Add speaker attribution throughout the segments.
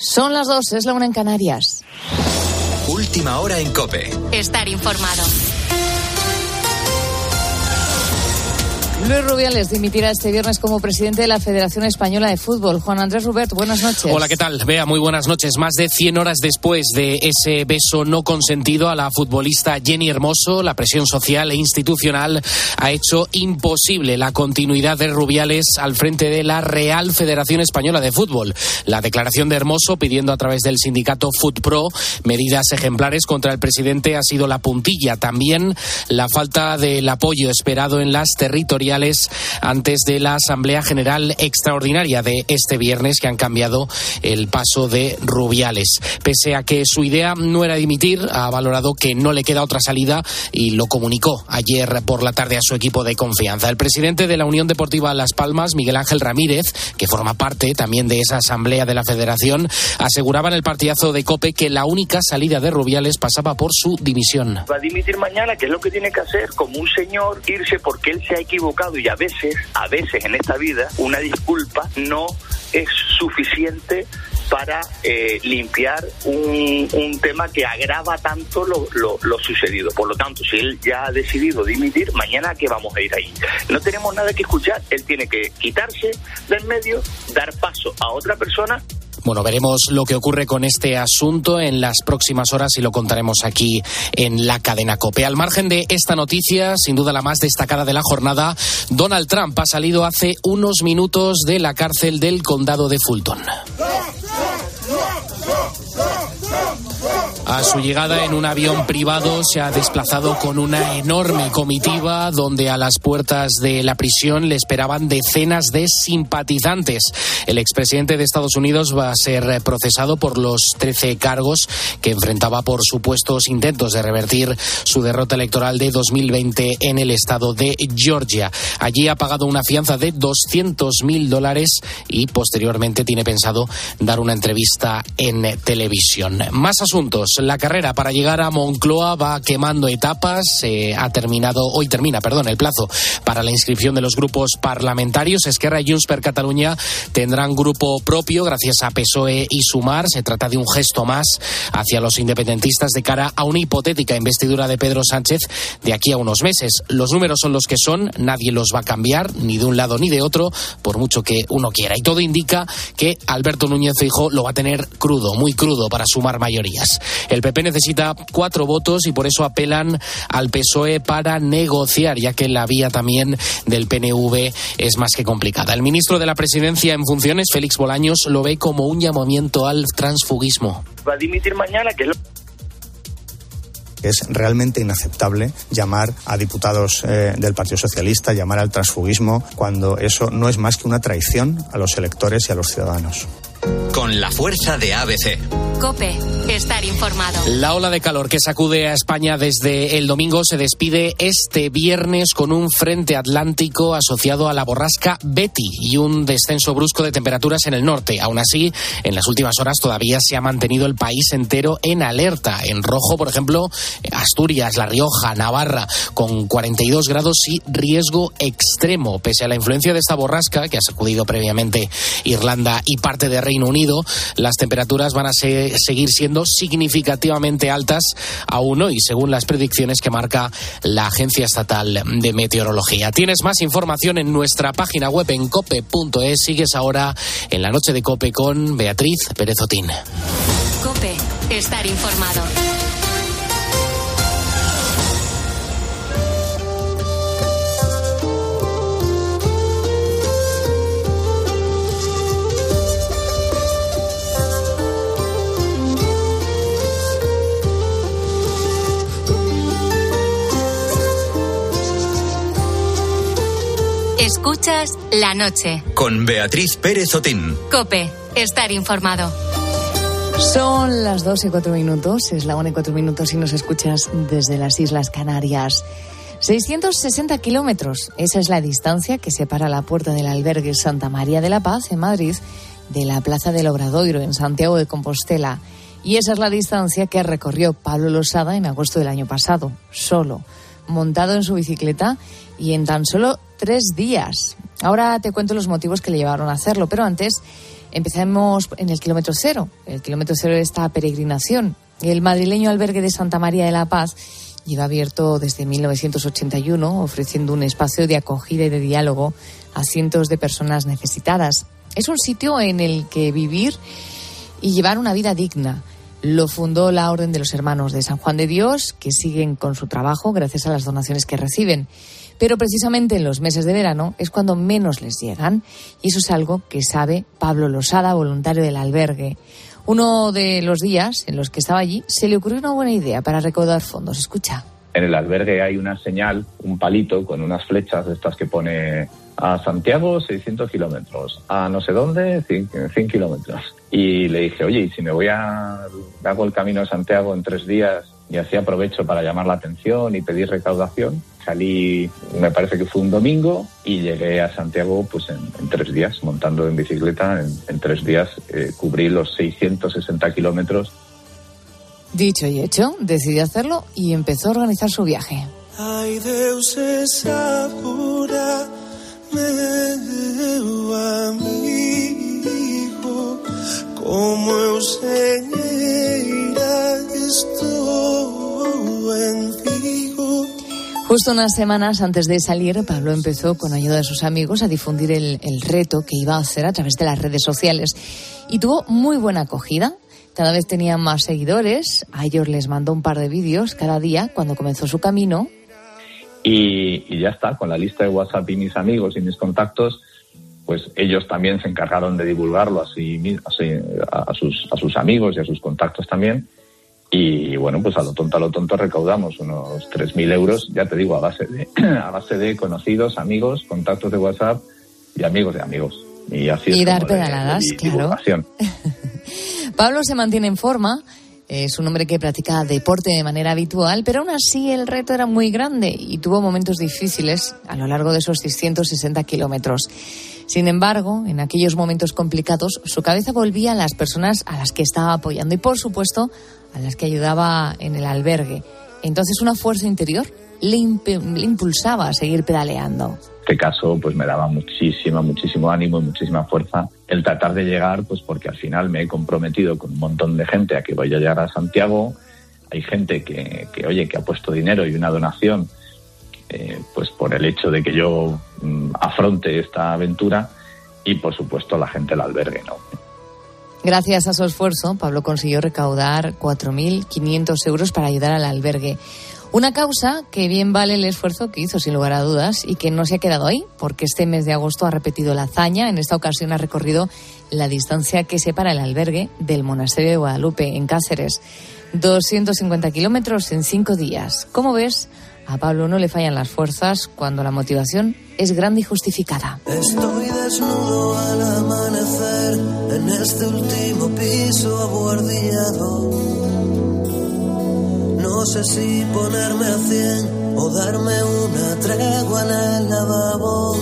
Speaker 1: Son las dos, es la una en Canarias.
Speaker 2: Última hora en Cope.
Speaker 3: Estar informado.
Speaker 1: Luis Rubiales dimitirá este viernes como presidente de la Federación Española de Fútbol. Juan Andrés Rubert, buenas noches.
Speaker 4: Hola, ¿qué tal? Vea, muy buenas noches. Más de 100 horas después de ese beso no consentido a la futbolista Jenny Hermoso, la presión social e institucional ha hecho imposible la continuidad de Rubiales al frente de la Real Federación Española de Fútbol. La declaración de Hermoso pidiendo a través del sindicato FUTPRO medidas ejemplares contra el presidente ha sido la puntilla. También la falta del apoyo esperado en las antes de la Asamblea General Extraordinaria de este viernes que han cambiado el paso de Rubiales. Pese a que su idea no era dimitir, ha valorado que no le queda otra salida y lo comunicó ayer por la tarde a su equipo de confianza. El presidente de la Unión Deportiva Las Palmas, Miguel Ángel Ramírez, que forma parte también de esa Asamblea de la Federación, aseguraba en el partidazo de COPE que la única salida de Rubiales pasaba por su dimisión.
Speaker 5: Va a dimitir mañana, que es lo que tiene que hacer, como un señor, irse porque él se ha equivocado y a veces, a veces en esta vida, una disculpa no es suficiente para eh, limpiar un, un, tema que agrava tanto lo, lo, lo, sucedido. Por lo tanto, si él ya ha decidido dimitir, mañana que vamos a ir ahí. No tenemos nada que escuchar, él tiene que quitarse del medio, dar paso a otra persona
Speaker 4: bueno, veremos lo que ocurre con este asunto en las próximas horas y lo contaremos aquí en la cadena COPE. Al margen de esta noticia, sin duda la más destacada de la jornada, Donald Trump ha salido hace unos minutos de la cárcel del condado de Fulton. A su llegada en un avión privado se ha desplazado con una enorme comitiva donde a las puertas de la prisión le esperaban decenas de simpatizantes. El expresidente de Estados Unidos va a ser procesado por los 13 cargos que enfrentaba por supuestos intentos de revertir su derrota electoral de 2020 en el estado de Georgia. Allí ha pagado una fianza de 200 mil dólares y posteriormente tiene pensado dar una entrevista en televisión. Más asuntos la carrera para llegar a Moncloa va quemando etapas. Eh, ha terminado, hoy termina, perdón, el plazo para la inscripción de los grupos parlamentarios. Esquerra y Junts per Cataluña tendrán grupo propio gracias a PSOE y Sumar. Se trata de un gesto más hacia los independentistas de cara a una hipotética investidura de Pedro Sánchez de aquí a unos meses. Los números son los que son, nadie los va a cambiar, ni de un lado ni de otro, por mucho que uno quiera. Y todo indica que Alberto Núñez Feijóo lo va a tener crudo, muy crudo para sumar mayorías. El PP necesita cuatro votos y por eso apelan al PSOE para negociar, ya que la vía también del PNV es más que complicada. El ministro de la Presidencia en funciones, Félix Bolaños, lo ve como un llamamiento al transfugismo.
Speaker 5: Va a dimitir mañana, que
Speaker 6: es realmente inaceptable llamar a diputados eh, del Partido Socialista, llamar al transfugismo, cuando eso no es más que una traición a los electores y a los ciudadanos.
Speaker 2: Con la fuerza de ABC.
Speaker 3: Cope, estar informado.
Speaker 4: La ola de calor que sacude a España desde el domingo se despide este viernes con un frente atlántico asociado a la borrasca Betty y un descenso brusco de temperaturas en el norte. Aún así, en las últimas horas todavía se ha mantenido el país entero en alerta. En rojo, por ejemplo, Asturias, La Rioja, Navarra, con 42 grados y riesgo extremo. Pese a la influencia de esta borrasca, que ha sacudido previamente Irlanda y parte de Reino Unido, las temperaturas van a seguir siendo significativamente altas aún hoy, según las predicciones que marca la Agencia Estatal de Meteorología. Tienes más información en nuestra página web en cope.es. Sigues ahora en la noche de Cope con Beatriz Pérez Otín.
Speaker 3: Cope, estar informado. Escuchas la noche.
Speaker 2: Con Beatriz Pérez Otín.
Speaker 3: Cope, estar informado.
Speaker 1: Son las 2 y 4 minutos, es la 1 y 4 minutos y nos escuchas desde las Islas Canarias. 660 kilómetros, esa es la distancia que separa la puerta del albergue Santa María de la Paz en Madrid de la Plaza del Obradoiro en Santiago de Compostela. Y esa es la distancia que recorrió Pablo Losada en agosto del año pasado, solo, montado en su bicicleta y en tan solo tres días. Ahora te cuento los motivos que le llevaron a hacerlo, pero antes Empezamos en el kilómetro cero, el kilómetro cero de esta peregrinación. El madrileño albergue de Santa María de la Paz lleva abierto desde 1981, ofreciendo un espacio de acogida y de diálogo a cientos de personas necesitadas. Es un sitio en el que vivir y llevar una vida digna. Lo fundó la Orden de los Hermanos de San Juan de Dios, que siguen con su trabajo gracias a las donaciones que reciben. Pero precisamente en los meses de verano es cuando menos les llegan, y eso es algo que sabe Pablo Losada, voluntario del albergue. Uno de los días en los que estaba allí se le ocurrió una buena idea para recaudar fondos. Escucha.
Speaker 7: En el albergue hay una señal, un palito con unas flechas de estas que pone a Santiago 600 kilómetros, a no sé dónde 100, kilómetros. Y le dije, oye, ¿y si me voy a, hago el camino a Santiago en tres días y así aprovecho para llamar la atención y pedir recaudación? Salí, me parece que fue un domingo y llegué a Santiago pues en, tres días, montando en bicicleta, en, tres días eh, cubrí los 660 kilómetros.
Speaker 1: Dicho y hecho, decidió hacerlo y empezó a organizar su viaje. Ay, Justo unas semanas antes de salir, Pablo empezó con ayuda de sus amigos a difundir el, el, reto que iba a hacer a través de las redes sociales y tuvo muy buena acogida. Cada vez tenía más seguidores, a ellos les mandó un par de vídeos cada día cuando comenzó su camino
Speaker 7: y, ya está, con la lista de WhatsApp y mis amigos y mis contactos, pues ellos también se encargaron de divulgarlo así, a, sus, a sus amigos y a sus contactos también. Y bueno, pues a lo tonto, a lo tonto recaudamos unos 3.000 euros, ya te digo, a base, de, a base de conocidos, amigos, contactos de WhatsApp y amigos de amigos. Y así
Speaker 1: y dar pedaladas, claro. Pablo se mantiene en forma, es un hombre que practica deporte de manera habitual, pero aún así el reto era muy grande y tuvo momentos difíciles a lo largo de esos 660 kilómetros. Sin embargo, en aquellos momentos complicados, su cabeza volvía a las personas a las que estaba apoyando y, por supuesto, a las que ayudaba en el albergue. Entonces, una fuerza interior le, le impulsaba a seguir pedaleando
Speaker 7: este caso pues me daba muchísima, muchísimo ánimo y muchísima fuerza el tratar de llegar, pues porque al final me he comprometido con un montón de gente a que voy a llegar a Santiago. Hay gente que, que oye, que ha puesto dinero y una donación, eh, pues por el hecho de que yo mm, afronte esta aventura y por supuesto la gente del albergue, ¿no?
Speaker 1: Gracias a su esfuerzo, Pablo consiguió recaudar 4.500 euros para ayudar al albergue. Una causa que bien vale el esfuerzo que hizo, sin lugar a dudas, y que no se ha quedado ahí, porque este mes de agosto ha repetido la hazaña. En esta ocasión ha recorrido la distancia que separa el albergue del monasterio de Guadalupe, en Cáceres. 250 kilómetros en cinco días. ¿Cómo ves? A Pablo no le fallan las fuerzas cuando la motivación es grande y justificada.
Speaker 8: Estoy desnudo al amanecer en este último piso no sé si ponerme a cien o darme una tregua en el lavabo.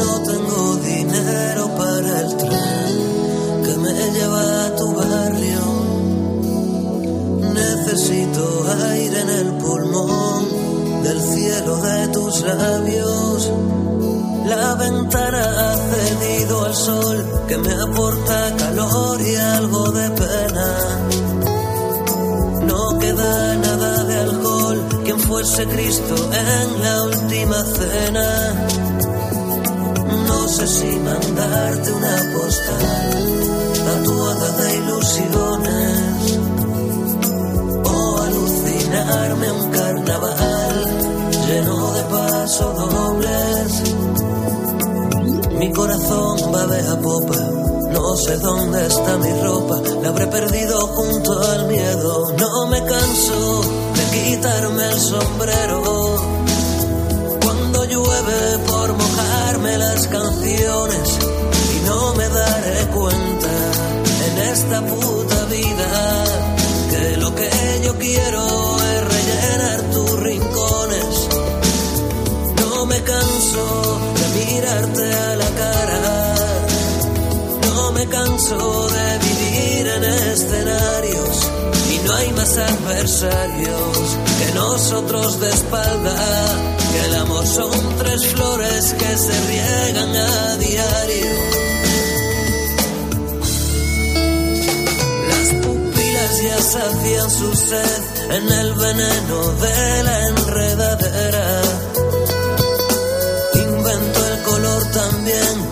Speaker 8: No tengo dinero para el tren que me lleva a tu barrio. Necesito aire en el pulmón del cielo de tus labios. La ventana ha cedido al sol que me aporta calor y algo de pena queda nada de alcohol. Quien fuese Cristo en la última cena. No sé si mandarte una postal tatuada de ilusiones o alucinarme un carnaval lleno de pasos dobles. Mi corazón va a popa no sé dónde está mi ropa, la habré perdido junto al miedo. No me canso de quitarme el sombrero. Cuando llueve por mojarme las canciones y no me daré cuenta en esta puta vida que lo que yo quiero de vivir en escenarios y no hay más adversarios que nosotros de espalda. Que el amor son tres flores que se riegan a diario. Las pupilas ya sacian su sed en el veneno de la enredadera. Invento el color también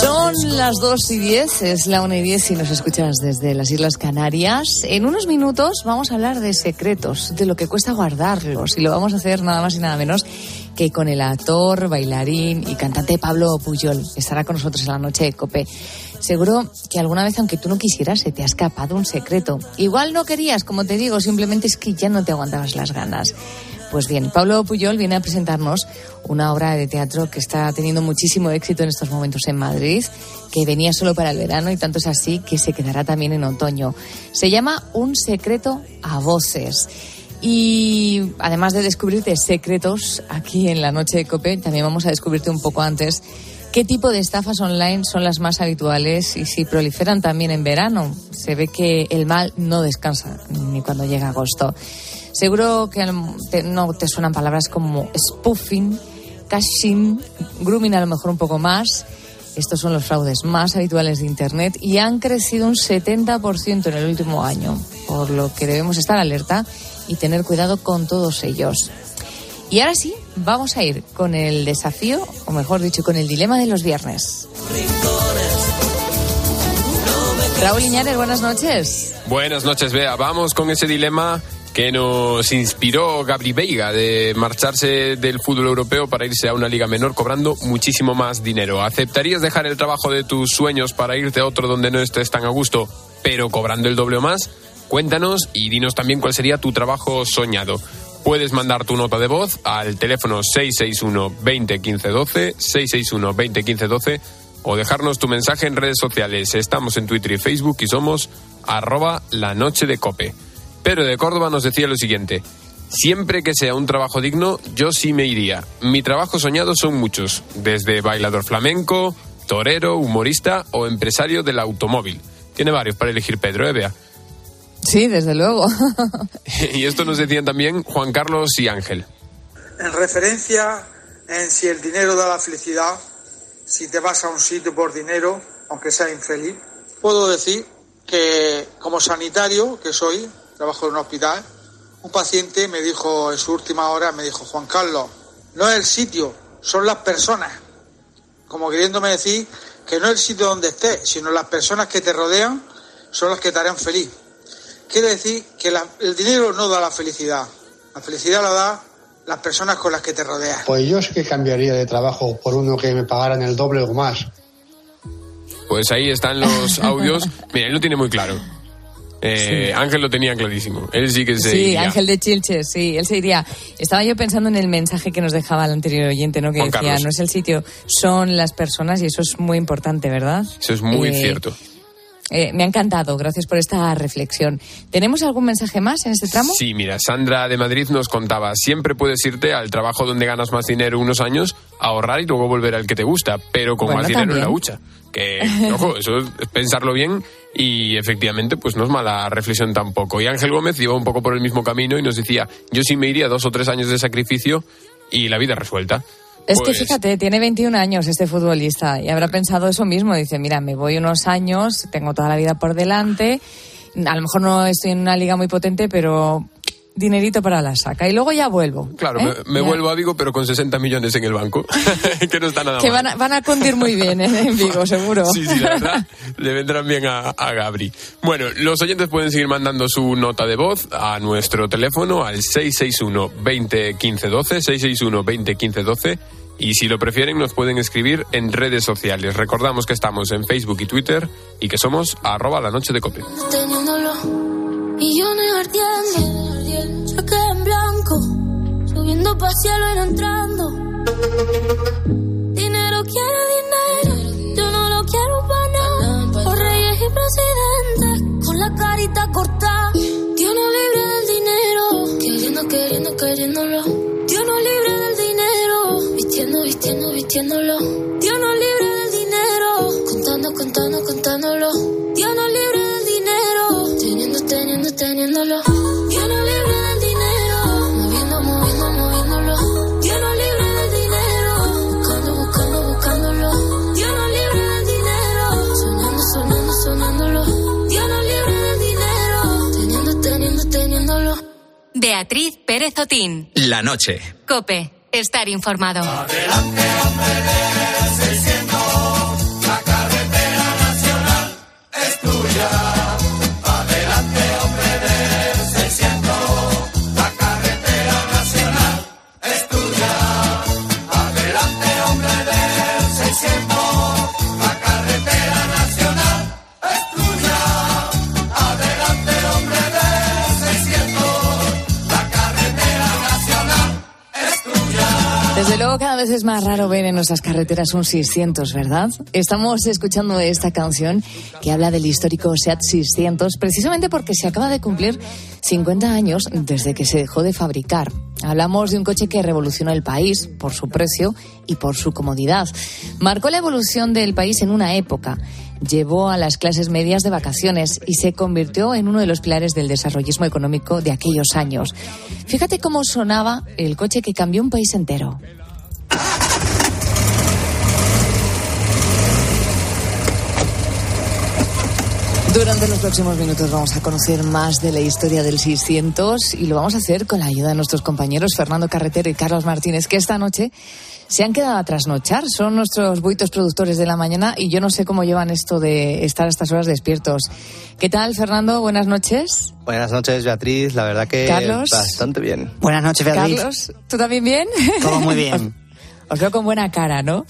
Speaker 1: son las 2 y 10, es la 1 y 10 si nos escuchas desde las Islas Canarias. En unos minutos vamos a hablar de secretos, de lo que cuesta guardarlos y lo vamos a hacer nada más y nada menos que con el actor, bailarín y cantante Pablo Puyol. Estará con nosotros en la noche de Cope. Seguro que alguna vez, aunque tú no quisieras, se te ha escapado un secreto. Igual no querías, como te digo, simplemente es que ya no te aguantabas las ganas. Pues bien, Pablo Puyol viene a presentarnos una obra de teatro que está teniendo muchísimo éxito en estos momentos en Madrid, que venía solo para el verano y tanto es así que se quedará también en otoño. Se llama Un secreto a voces. Y además de descubrirte secretos aquí en la noche de Cope, también vamos a descubrirte un poco antes qué tipo de estafas online son las más habituales y si proliferan también en verano. Se ve que el mal no descansa ni cuando llega agosto. Seguro que no te suenan palabras como spoofing, cashing, grooming a lo mejor un poco más. Estos son los fraudes más habituales de Internet y han crecido un 70% en el último año, por lo que debemos estar alerta y tener cuidado con todos ellos. Y ahora sí, vamos a ir con el desafío, o mejor dicho, con el dilema de los viernes. Raúl Iñárez, buenas noches.
Speaker 9: Buenas noches, Bea. Vamos con ese dilema que nos inspiró Gabri Veiga de marcharse del fútbol europeo para irse a una liga menor cobrando muchísimo más dinero. ¿Aceptarías dejar el trabajo de tus sueños para irte a otro donde no estés tan a gusto, pero cobrando el doble o más? Cuéntanos y dinos también cuál sería tu trabajo soñado. Puedes mandar tu nota de voz al teléfono 661 20 15 12, 661 20 15 12 o dejarnos tu mensaje en redes sociales. Estamos en Twitter y Facebook y somos arroba la noche de cope. Pero de Córdoba nos decía lo siguiente. Siempre que sea un trabajo digno, yo sí me iría. Mi trabajo soñado son muchos, desde bailador flamenco, torero, humorista o empresario del automóvil. Tiene varios para elegir Pedro, ¿eh, Bea?
Speaker 1: Sí, desde luego.
Speaker 9: y esto nos decían también Juan Carlos y Ángel.
Speaker 10: En referencia en si el dinero da la felicidad, si te vas a un sitio por dinero, aunque sea infeliz, puedo decir que como sanitario que soy, trabajo en un hospital, un paciente me dijo en su última hora, me dijo, Juan Carlos, no es el sitio, son las personas. Como queriéndome decir que no es el sitio donde estés, sino las personas que te rodean son las que te harán feliz. Quiere decir que el dinero no da la felicidad. La felicidad la da las personas con las que te rodeas.
Speaker 11: Pues yo sí que cambiaría de trabajo por uno que me pagaran el doble o más.
Speaker 9: Pues ahí están los audios. Mira, él lo tiene muy claro. Eh, Ángel lo tenía clarísimo. Él sí que se
Speaker 1: Sí, Ángel de Chilches, sí, él se iría. Estaba yo pensando en el mensaje que nos dejaba el anterior oyente, ¿no? Que decía, no es el sitio, son las personas y eso es muy importante, ¿verdad?
Speaker 9: Eso es muy eh, cierto.
Speaker 1: Eh, me ha encantado, gracias por esta reflexión. ¿Tenemos algún mensaje más en este tramo?
Speaker 9: Sí, mira, Sandra de Madrid nos contaba, siempre puedes irte al trabajo donde ganas más dinero unos años, ahorrar y luego volver al que te gusta, pero con más dinero en la hucha. Que, ojo, eso es pensarlo bien y efectivamente pues no es mala reflexión tampoco. Y Ángel Gómez iba un poco por el mismo camino y nos decía, yo sí me iría dos o tres años de sacrificio y la vida resuelta.
Speaker 1: Es que pues fíjate, tiene 21 años este futbolista y habrá pensado eso mismo. Dice, mira, me voy unos años, tengo toda la vida por delante. A lo mejor no estoy en una liga muy potente, pero dinerito para la saca y luego ya vuelvo.
Speaker 9: Claro,
Speaker 1: ¿eh?
Speaker 9: me, vuelvo a Vigo, pero con 60 millones en el banco, que no está nada
Speaker 1: Que van a, van a cundir muy bien ¿eh? en Vigo, seguro.
Speaker 9: sí, sí, la verdad, le vendrán bien a, a, Gabri. Bueno, los oyentes pueden seguir mandando su nota de voz a nuestro teléfono al 661 20 15 12, 661 20 15 12 y si lo prefieren nos pueden escribir en redes sociales. Recordamos que estamos en Facebook y Twitter y que somos arroba la noche de copia.
Speaker 12: Y no ardiendo, saqué en blanco, subiendo pa' cielo y no entrando. Dinero quiere dinero, yo no lo quiero para nada. Por reyes y presidentes, con la carita cortada. Dios no libre del dinero, queriendo, queriendo, queriéndolo. Dios no libre del dinero, vistiendo, vistiendo, vistiéndolo. Dios no libre del dinero, contando, contando, contándolo. Dios no libre dinero, teniendo, teniendo, teniéndolo. Dios no libre del dinero, moviendo, moviendo, moviéndolo. Dios no libre del dinero, buscando, buscando, buscándolo. Dios no libre del dinero, soñando, soñando, soñándolo. Dios no libre del dinero,
Speaker 3: Beatriz Pérez Otín.
Speaker 2: La noche.
Speaker 3: Cope, estar informado.
Speaker 8: La
Speaker 1: luego cada vez es más raro ver en nuestras carreteras un 600, ¿verdad? Estamos escuchando esta canción que habla del histórico SEAT 600 precisamente porque se acaba de cumplir 50 años desde que se dejó de fabricar. Hablamos de un coche que revolucionó el país por su precio y por su comodidad. Marcó la evolución del país en una época. Llevó a las clases medias de vacaciones y se convirtió en uno de los pilares del desarrollismo económico de aquellos años. Fíjate cómo sonaba el coche que cambió un país entero. Durante los próximos minutos vamos a conocer más de la historia del 600 y lo vamos a hacer con la ayuda de nuestros compañeros Fernando Carretero y Carlos Martínez, que esta noche se han quedado a trasnochar. Son nuestros buitos productores de la mañana y yo no sé cómo llevan esto de estar a estas horas despiertos. ¿Qué tal, Fernando? Buenas noches.
Speaker 13: Buenas noches, Beatriz. La verdad que
Speaker 1: Carlos.
Speaker 13: bastante bien.
Speaker 14: Buenas noches, Beatriz.
Speaker 1: Carlos, ¿tú también bien?
Speaker 14: Todo muy bien.
Speaker 1: Os veo con buena cara, ¿no?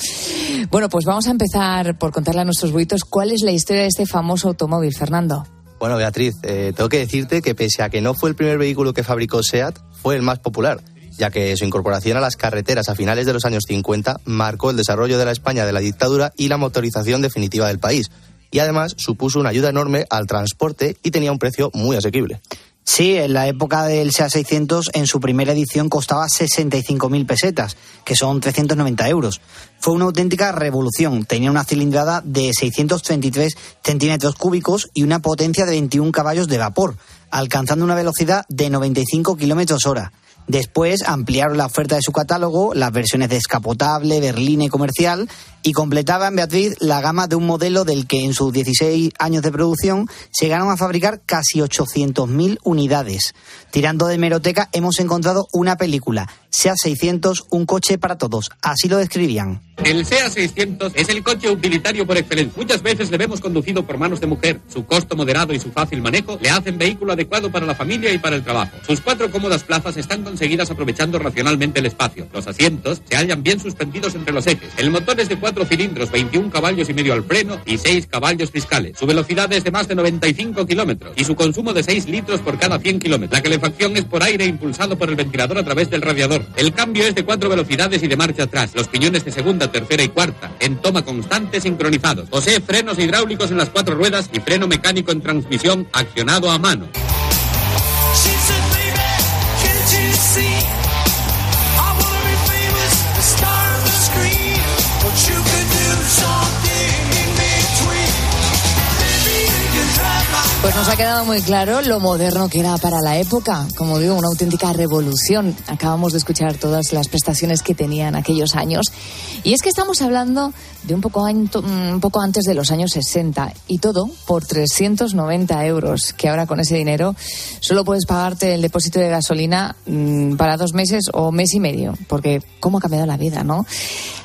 Speaker 1: Bueno, pues vamos a empezar por contarle a nuestros buitos cuál es la historia de este famoso automóvil, Fernando.
Speaker 13: Bueno, Beatriz, eh, tengo que decirte que pese a que no fue el primer vehículo que fabricó SEAT, fue el más popular, ya que su incorporación a las carreteras a finales de los años 50 marcó el desarrollo de la España de la dictadura y la motorización definitiva del país. Y además supuso una ayuda enorme al transporte y tenía un precio muy asequible.
Speaker 14: Sí, en la época del SEA 600, en su primera edición costaba 65.000 pesetas, que son 390 euros. Fue una auténtica revolución. Tenía una cilindrada de 633 centímetros cúbicos y una potencia de 21 caballos de vapor, alcanzando una velocidad de 95 kilómetros hora. Después ampliaron la oferta de su catálogo, las versiones descapotable, berlina y comercial, y completaban, Beatriz, la gama de un modelo del que en sus 16 años de producción llegaron a fabricar casi 800.000 unidades. Tirando de meroteca hemos encontrado una película, SEA 600, un coche para todos. Así lo describían.
Speaker 15: El SEA 600 es el coche utilitario por excelencia. Muchas veces le vemos conducido por manos de mujer. Su costo moderado y su fácil manejo le hacen vehículo adecuado para la familia y para el trabajo. Sus cuatro cómodas plazas están conseguidas aprovechando racionalmente el espacio. Los asientos se hallan bien suspendidos entre los ejes. El motor es de cuatro cilindros, 21 caballos y medio al freno y 6 caballos fiscales. Su velocidad es de más de 95 kilómetros y su consumo de 6 litros por cada 100 kilómetros. La calefacción es por aire impulsado por el ventilador a través del radiador. El cambio es de cuatro velocidades y de marcha atrás. Los piñones de segunda, tercera y cuarta en toma constante sincronizados. Posee frenos hidráulicos en las cuatro ruedas y freno mecánico en transmisión accionado a mano.
Speaker 1: Pues nos ha quedado muy claro lo moderno que era para la época. Como digo, una auténtica revolución. Acabamos de escuchar todas las prestaciones que tenían aquellos años. Y es que estamos hablando de un poco, an- un poco antes de los años 60. Y todo por 390 euros. Que ahora con ese dinero solo puedes pagarte el depósito de gasolina mm, para dos meses o mes y medio. Porque cómo ha cambiado la vida, ¿no?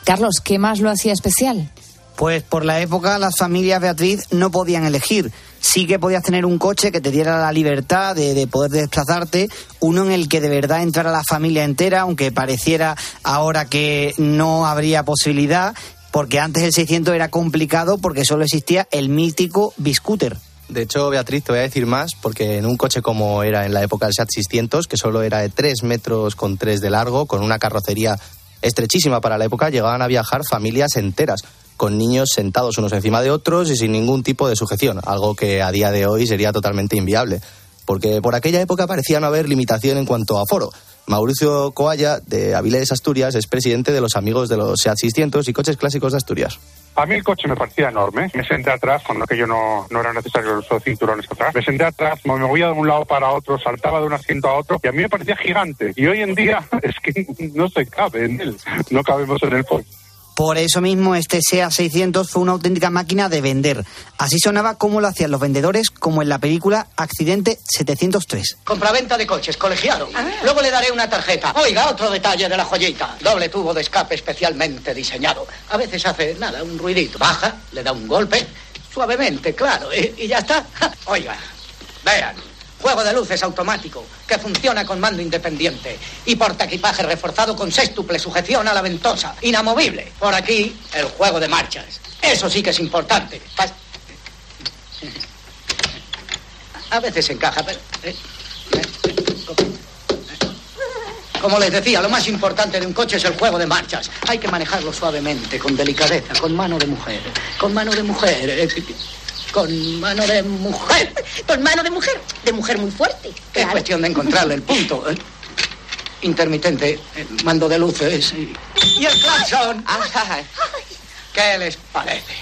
Speaker 1: Carlos, ¿qué más lo hacía especial?
Speaker 14: Pues por la época las familias Beatriz no podían elegir. Sí que podías tener un coche que te diera la libertad de, de poder desplazarte, uno en el que de verdad entrara la familia entera, aunque pareciera ahora que no habría posibilidad, porque antes el 600 era complicado porque solo existía el mítico Biscooter.
Speaker 13: De hecho, Beatriz, te voy a decir más, porque en un coche como era en la época del SEAT 600, que solo era de 3 metros con 3 de largo, con una carrocería estrechísima para la época, llegaban a viajar familias enteras, con niños sentados unos encima de otros y sin ningún tipo de sujeción, algo que a día de hoy sería totalmente inviable, porque por aquella época parecía no haber limitación en cuanto a foro. Mauricio Coalla, de Avilés, Asturias, es presidente de los amigos de los SEAT 600 y coches clásicos de Asturias.
Speaker 16: A mí el coche me parecía enorme. Me senté atrás, cuando aquello no, no era necesario los cinturones atrás. Me senté atrás, me movía de un lado para otro, saltaba de un asiento a otro y a mí me parecía gigante. Y hoy en día es que no se cabe en él. No cabemos en el coche.
Speaker 14: Por eso mismo este SEA 600 fue una auténtica máquina de vender. Así sonaba como lo hacían los vendedores, como en la película Accidente 703.
Speaker 17: Compraventa de coches, colegiado. Luego le daré una tarjeta. Oiga, otro detalle de la joyita. Doble tubo de escape especialmente diseñado. A veces hace nada, un ruidito. Baja, le da un golpe, suavemente, claro, y, y ya está. Oiga, vean. Juego de luces automático que funciona con mando independiente y portaequipaje reforzado con sextuple sujeción a la ventosa. Inamovible. Por aquí, el juego de marchas. Eso sí que es importante. A veces encaja, pero... eh, Como les decía, lo más importante de un coche es el juego de marchas. Hay que manejarlo suavemente, con delicadeza, con mano de mujer. Con mano de mujer. Eh, Con mano de mujer.
Speaker 18: Con mano de mujer, de mujer muy fuerte.
Speaker 17: Es cuestión de encontrarle el punto. eh. Intermitente, eh, mando de luces. Y, y el claxon. ¿Qué les parece?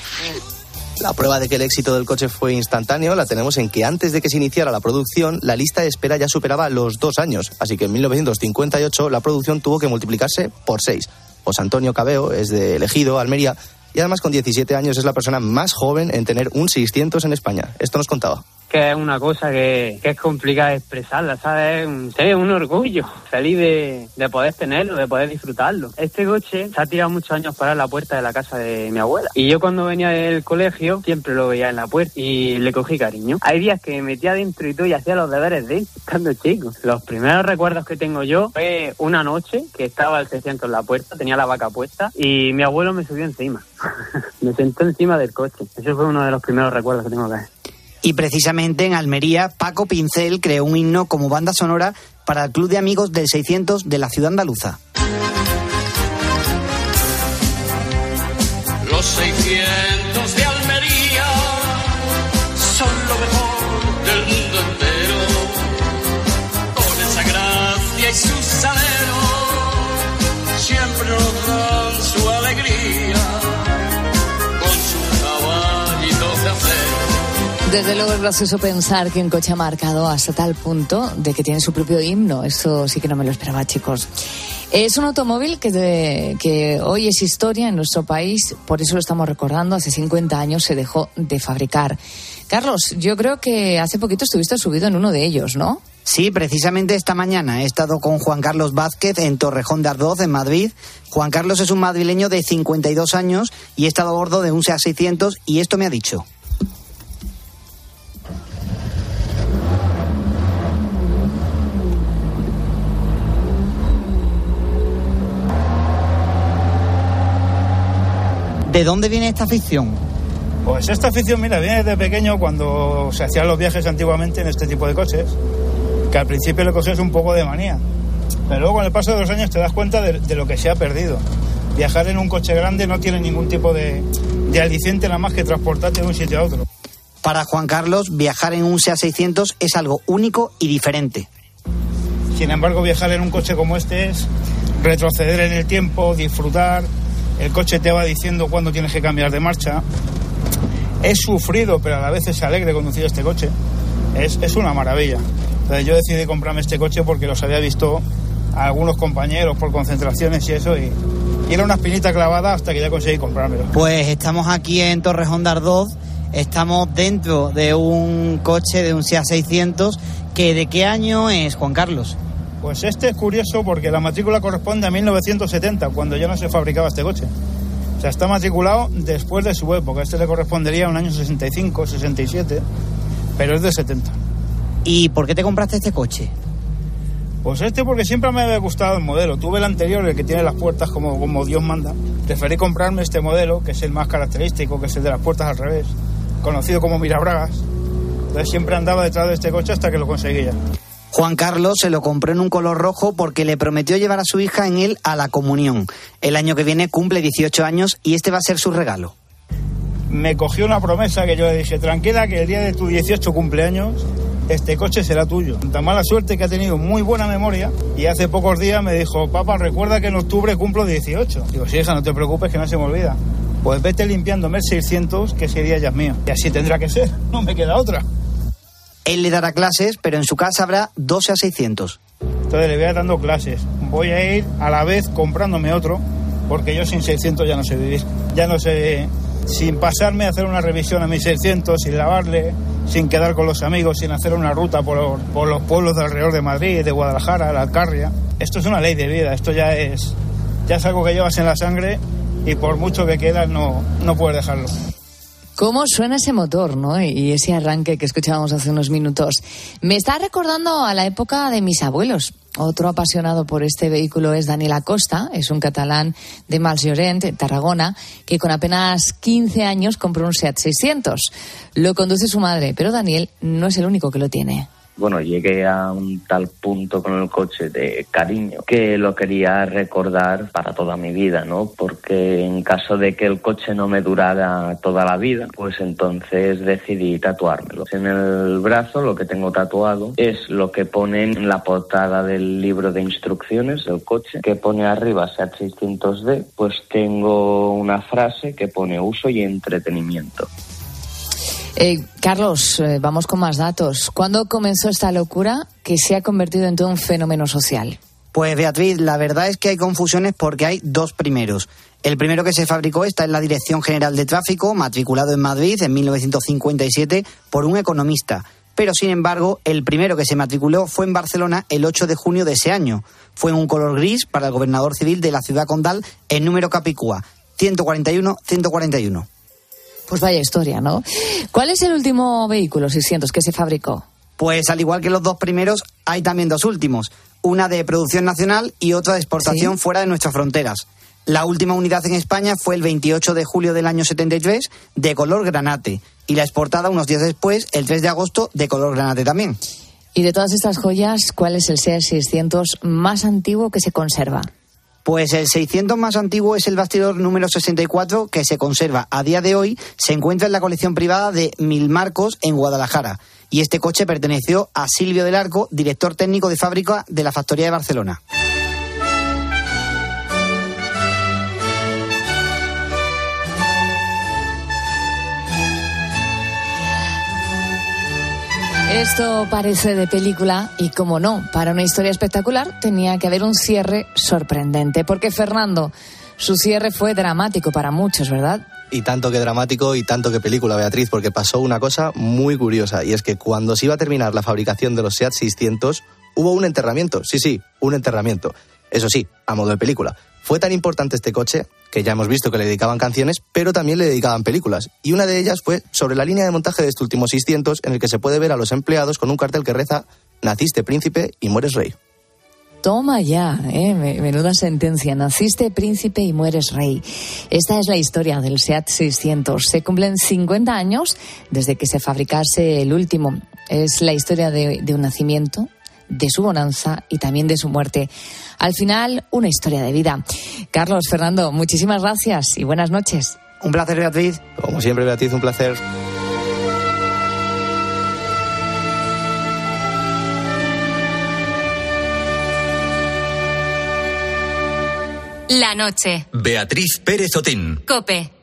Speaker 13: La prueba de que el éxito del coche fue instantáneo la tenemos en que antes de que se iniciara la producción, la lista de espera ya superaba los dos años. Así que en 1958 la producción tuvo que multiplicarse por seis. José Antonio Cabeo es de Elegido, Almería, y además con 17 años es la persona más joven en tener un 600 en España. Esto nos contaba.
Speaker 19: Que es una cosa que, es complicada de expresarla, ¿sabes? Es un, orgullo, feliz de, de poder tenerlo, de poder disfrutarlo. Este coche se ha tirado muchos años para la puerta de la casa de mi abuela. Y yo cuando venía del colegio siempre lo veía en la puerta y le cogí cariño. Hay días que me metía dentro y todo y hacía los deberes de cuando chico. Los primeros recuerdos que tengo yo fue una noche que estaba el 600 en la puerta, tenía la vaca puesta y mi abuelo me subió encima. me sentó encima del coche. Ese fue uno de los primeros recuerdos que tengo que
Speaker 14: Y precisamente en Almería, Paco Pincel creó un himno como banda sonora para el Club de Amigos del 600 de la ciudad andaluza.
Speaker 8: Los 600
Speaker 1: Desde luego es gracioso pensar que un coche ha marcado hasta tal punto de que tiene su propio himno. Eso sí que no me lo esperaba, chicos. Es un automóvil que, hoy es historia en nuestro país, por eso lo estamos recordando. Hace 50 años se dejó de fabricar. Carlos, yo creo que hace poquito estuviste subido en uno de ellos, ¿no?
Speaker 14: Sí, precisamente esta mañana he estado con Juan Carlos Vázquez en Torrejón de Ardoz, en Madrid. Juan Carlos es un madrileño de 52 años y he estado a bordo de un SEA 600 y esto me ha dicho. ¿De dónde viene esta afición?
Speaker 20: Pues esta afición, mira, viene desde pequeño cuando se hacían los viajes antiguamente en este tipo de coches, que al principio le cogías un poco de manía, pero luego con el paso de los años te das cuenta de, de lo que se ha perdido. Viajar en un coche grande no tiene ningún tipo de, de aliciente nada más que transportarte de un sitio a otro.
Speaker 14: Para Juan Carlos, viajar en un SEA 600 es algo único y diferente.
Speaker 20: Sin embargo, viajar en un coche como este es retroceder en el tiempo, disfrutar, el coche te va diciendo cuándo tienes que cambiar de marcha. Es sufrido, pero a la vez es alegre conducir este coche. Es, es una maravilla. Entonces yo decidí comprarme este coche porque los había visto a algunos compañeros por concentraciones y eso, y, era una espinita clavada hasta que ya conseguí comprármelo.
Speaker 14: Pues estamos aquí en Torrejón de estamos dentro de un coche de un SEA 600, que ¿de qué año es, Juan Carlos?
Speaker 20: Pues este es curioso porque la matrícula corresponde a 1970, cuando ya no se fabricaba este coche. O sea, está matriculado después de su época. Este le correspondería a un año 65, 67, pero es de 70.
Speaker 14: ¿Y por qué te compraste este coche?
Speaker 20: Pues este porque siempre me había gustado el modelo. Tuve el anterior, el que tiene las puertas como, como Dios manda. Preferí comprarme este modelo, que es el más característico, que es el de las puertas al revés, conocido como Mirabragas. Entonces siempre andaba detrás de este coche hasta que lo conseguía.
Speaker 14: Juan Carlos se lo compró en un color rojo porque le prometió llevar a su hija en él a la comunión. El año que viene cumple 18 años y este va a ser su regalo.
Speaker 20: Me cogió una promesa que yo le dije, tranquila que el día de tu 18 cumpleaños este coche será tuyo. Tan mala suerte que ha tenido muy buena memoria y hace pocos días me dijo, papá, recuerda que en octubre cumplo 18. Digo, sí, hija, no te preocupes que no se me olvida. Pues vete limpiándome el 600 que ese día ya es mío. Y así tendrá que ser, no me queda otra.
Speaker 14: Él le dará clases, pero en su casa habrá 12 a 600.
Speaker 20: Entonces le voy a ir dando clases. Voy a ir a la vez comprándome otro, porque yo sin 600 ya no sé vivir. Ya no sé, sin pasarme a hacer una revisión a mis 600, sin lavarle, sin quedar con los amigos, sin hacer una ruta por, por los pueblos de alrededor de Madrid, de Guadalajara, la Alcarria. Esto es una ley de vida, esto ya es, ya es algo que llevas en la sangre y por mucho que queda no, no puedes dejarlo.
Speaker 1: ¿Cómo suena ese motor, no? Y ese arranque que escuchábamos hace unos minutos. Me está recordando a la época de mis abuelos. Otro apasionado por este vehículo es Daniel Acosta, es un catalán de Malllorent, Tarragona, que con apenas 15 años compró un Seat 600. Lo conduce su madre, pero Daniel no es el único que lo tiene
Speaker 21: bueno, llegué a un tal punto con el coche de cariño que lo quería recordar para toda mi vida, ¿no? Porque en caso de que el coche no me durara toda la vida, pues entonces decidí tatuármelo. En el brazo lo que tengo tatuado es lo que pone en la portada del libro de instrucciones del coche, que pone arriba SEAT 600D, pues tengo una frase que pone uso y entretenimiento.
Speaker 1: Eh, Carlos, eh, vamos con más datos. ¿Cuándo comenzó esta locura que se ha convertido en todo un fenómeno social?
Speaker 14: Pues Beatriz, la verdad es que hay confusiones porque hay dos primeros. El primero que se fabricó está en la Dirección General de Tráfico, matriculado en Madrid en 1957 por un economista. Pero sin embargo, el primero que se matriculó fue en Barcelona el 8 de junio de ese año. Fue en un color gris para el gobernador civil de la ciudad condal en número Capicúa, 141-141.
Speaker 1: Pues vaya historia, ¿no? ¿Cuál es el último vehículo 600 que se fabricó?
Speaker 14: Pues al igual que los dos primeros, hay también dos últimos. Una de producción nacional y otra de exportación fuera de nuestras fronteras. La última unidad en España fue el 28 de julio del año 73, de color granate. Y la exportada unos días después, el 3 de agosto, de color granate también.
Speaker 1: Y de todas estas joyas, ¿cuál es el SEA 600 más antiguo que se conserva?
Speaker 14: Pues el 600 más antiguo es el bastidor número 64 que se conserva a día de hoy. Se encuentra en la colección privada de Mil Marcos en Guadalajara. Y este coche perteneció a Silvio del Arco, director técnico de fábrica de la Factoría de Barcelona.
Speaker 1: Esto parece de película y como no, para una historia espectacular tenía que haber un cierre sorprendente, porque Fernando, su cierre fue dramático para muchos, ¿verdad?
Speaker 13: Y tanto que dramático y tanto que película, Beatriz, porque pasó una cosa muy curiosa, y es que cuando se iba a terminar la fabricación de los SEAT 600, hubo un enterramiento, sí, sí, un enterramiento. Eso sí, a modo de película. Fue tan importante este coche que ya hemos visto que le dedicaban canciones, pero también le dedicaban películas. Y una de ellas fue sobre la línea de montaje de este último 600, en el que se puede ver a los empleados con un cartel que reza Naciste príncipe y mueres rey.
Speaker 1: Toma ya, eh, menuda sentencia. Naciste príncipe y mueres rey. Esta es la historia del SEAT 600. Se cumplen 50 años desde que se fabricase el último. Es la historia de un nacimiento, de su bonanza y también de su muerte. Al final, una historia de vida. Carlos, Fernando, muchísimas gracias y buenas noches.
Speaker 14: Un placer, Beatriz.
Speaker 13: Como siempre, Beatriz, un placer.
Speaker 3: La noche.
Speaker 22: Beatriz Pérez Otín.
Speaker 3: Cope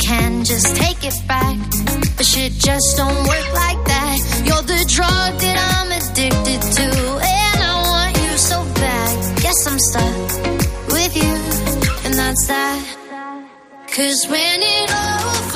Speaker 23: Can just take it back, but shit just don't work like that. You're the drug that I'm addicted to, and I want you so bad. Guess I'm stuck with you, and that's that. Cause when it all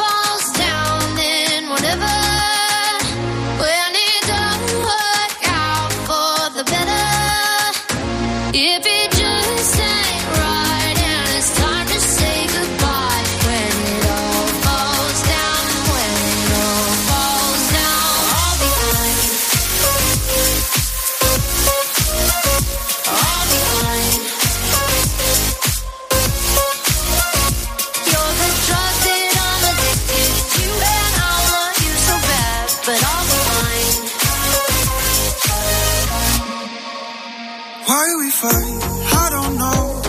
Speaker 23: I don't know.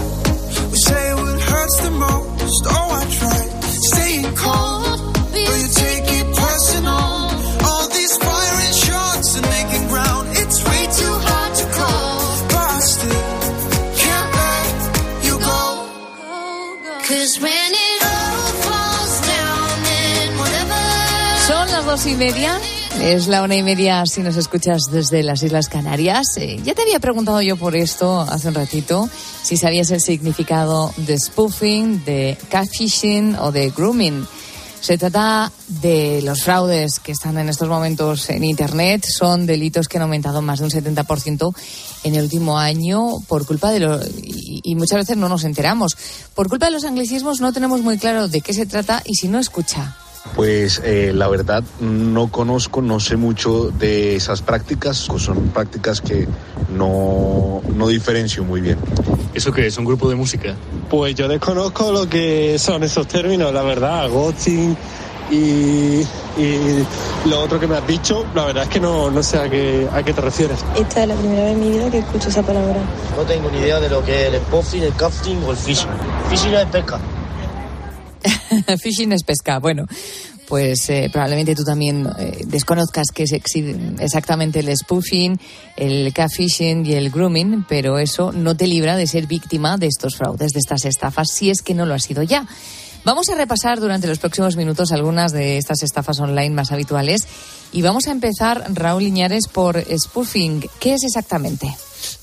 Speaker 23: We say what hurts the most. Oh, I try staying cold, but you take it personal. All these firing shots and making ground. It's way too hard to call, but
Speaker 24: I still can't you go. Cause when it all falls down and whatever. Son las
Speaker 1: dos y media. Es la una y media si nos escuchas desde las Islas Canarias. Eh, ya te había preguntado yo por esto hace un ratito, si sabías el significado de spoofing, de catfishing o de grooming. Se trata de los fraudes que están en estos momentos en Internet. Son delitos que han aumentado más de un 70% en el último año por culpa de los... Y, y muchas veces no nos enteramos. Por culpa de los anglicismos no tenemos muy claro de qué se trata y si no escucha.
Speaker 25: Pues eh, la verdad no conozco, no sé mucho de esas prácticas, son prácticas que no, no diferencio muy bien.
Speaker 26: ¿Eso qué es? ¿Un grupo de música?
Speaker 27: Pues yo desconozco lo que son esos términos, la verdad, ghosting y, y lo otro que me has dicho, la verdad es que no, no sé a qué, a qué te refieres.
Speaker 28: Esta es la primera vez en mi vida que escucho esa palabra.
Speaker 29: No tengo ni idea de lo que es el spoofing, el casting o el fishing. Fishing es pesca.
Speaker 1: Fishing es pesca. Bueno, pues eh, probablemente tú también eh, desconozcas qué es exactamente el spoofing, el catfishing y el grooming, pero eso no te libra de ser víctima de estos fraudes, de estas estafas, si es que no lo ha sido ya. Vamos a repasar durante los próximos minutos algunas de estas estafas online más habituales y vamos a empezar, Raúl Iñares, por spoofing. ¿Qué es exactamente?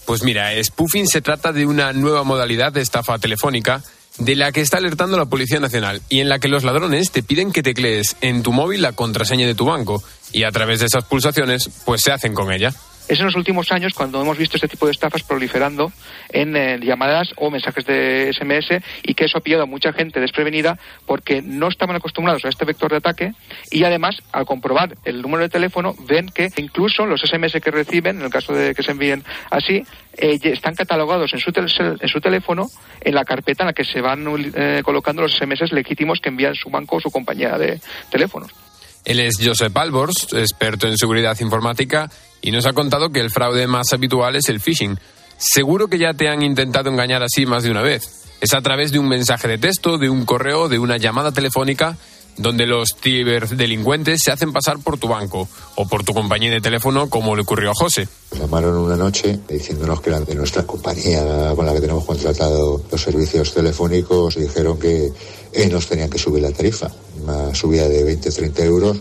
Speaker 9: Pues mira, spoofing se trata de una nueva modalidad de estafa telefónica de la que está alertando la Policía Nacional y en la que los ladrones te piden que teclees en tu móvil la contraseña de tu banco y a través de esas pulsaciones pues se hacen con ella.
Speaker 30: Es en los últimos años cuando hemos visto este tipo de estafas proliferando en eh, llamadas o mensajes de SMS y que eso ha pillado a mucha gente desprevenida porque no estaban acostumbrados a este vector de ataque y además al comprobar el número de teléfono ven que incluso los SMS que reciben, en el caso de que se envíen así, eh, están catalogados en su, en su teléfono en la carpeta en la que se van eh, colocando los SMS legítimos que envían su banco o su compañía de teléfonos.
Speaker 9: Él es Josep Albors, experto en seguridad informática, y nos ha contado que el fraude más habitual es el phishing. Seguro que ya te han intentado engañar así más de una vez. Es a través de un mensaje de texto, de un correo, de una llamada telefónica, donde los ciberdelincuentes se hacen pasar por tu banco o por tu compañía de teléfono, como le ocurrió a José.
Speaker 31: Llamaron una noche diciéndonos que eran de nuestra compañía con la que tenemos contratado los servicios telefónicos dijeron que eh, nos tenían que subir la tarifa, una subida de 20-30 euros,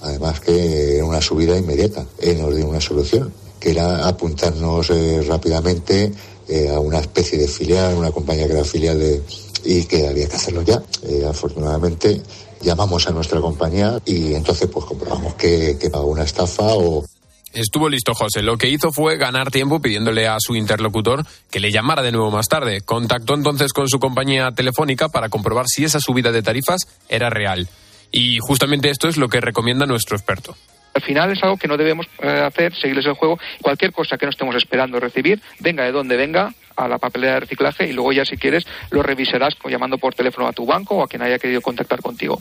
Speaker 31: además que era una subida inmediata. Él nos dio una solución, que era apuntarnos eh, rápidamente eh, a una especie de filial, una compañía que era filial de y que había que hacerlo ya. Eh, afortunadamente llamamos a nuestra compañía y entonces pues comprobamos que, que pagó una estafa o
Speaker 9: Estuvo listo José. Lo que hizo fue ganar tiempo pidiéndole a su interlocutor que le llamara de nuevo más tarde. Contactó entonces con su compañía telefónica para comprobar si esa subida de tarifas era real. Y justamente esto es lo que recomienda nuestro experto.
Speaker 30: Al final es algo que no debemos eh, hacer, seguirles el juego. Cualquier cosa que no estemos esperando recibir, venga de donde venga, a la papelera de reciclaje y luego ya si quieres lo revisarás llamando por teléfono a tu banco o a quien haya querido contactar contigo.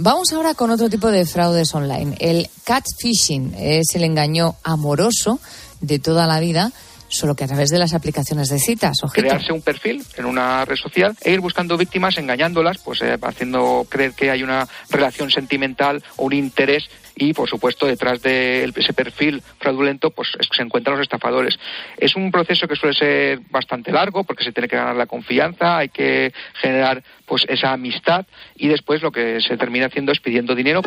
Speaker 1: Vamos ahora con otro tipo de fraudes online. El catfishing es el engaño amoroso de toda la vida, solo que a través de las aplicaciones de citas. Ojito.
Speaker 30: Crearse un perfil en una red social e ir buscando víctimas, engañándolas, pues eh, haciendo creer que hay una relación sentimental o un interés y, por supuesto, detrás de ese perfil fraudulento pues se encuentran los estafadores. Es un proceso que suele ser bastante largo porque se tiene que ganar la confianza, hay que generar pues esa amistad y después lo que se termina haciendo es pidiendo dinero.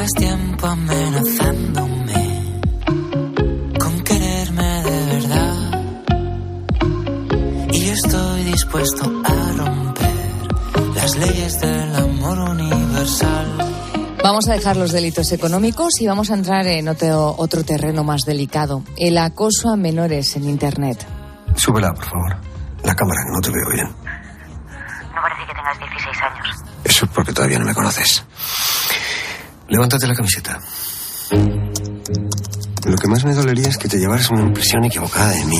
Speaker 8: Llevas tiempo amenazándome con quererme de verdad. Y yo estoy dispuesto a romper las leyes del amor universal.
Speaker 1: Vamos a dejar los delitos económicos y vamos a entrar en otro, otro terreno más delicado, el acoso a menores en Internet.
Speaker 32: Súbela, por favor. La cámara, que no te veo bien.
Speaker 33: No parece que tengas 16 años.
Speaker 32: Eso es porque todavía no me conoces. Levántate la camiseta. Lo que más me dolería es que te llevaras una impresión equivocada de mí.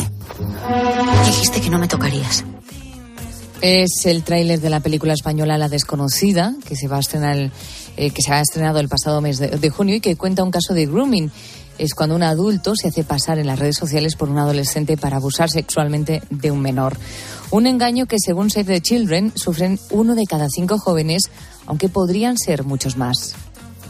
Speaker 33: Dijiste que no me tocarías.
Speaker 1: Es el tráiler de la película española La Desconocida, que se va a estrenar, el- eh, que se ha estrenado el pasado mes de, de junio y que cuenta un caso de grooming. Es cuando un adulto se hace pasar en las redes sociales por un adolescente para abusar sexualmente de un menor. Un engaño que, según Save the Children, sufren uno de cada cinco jóvenes, aunque podrían ser muchos más.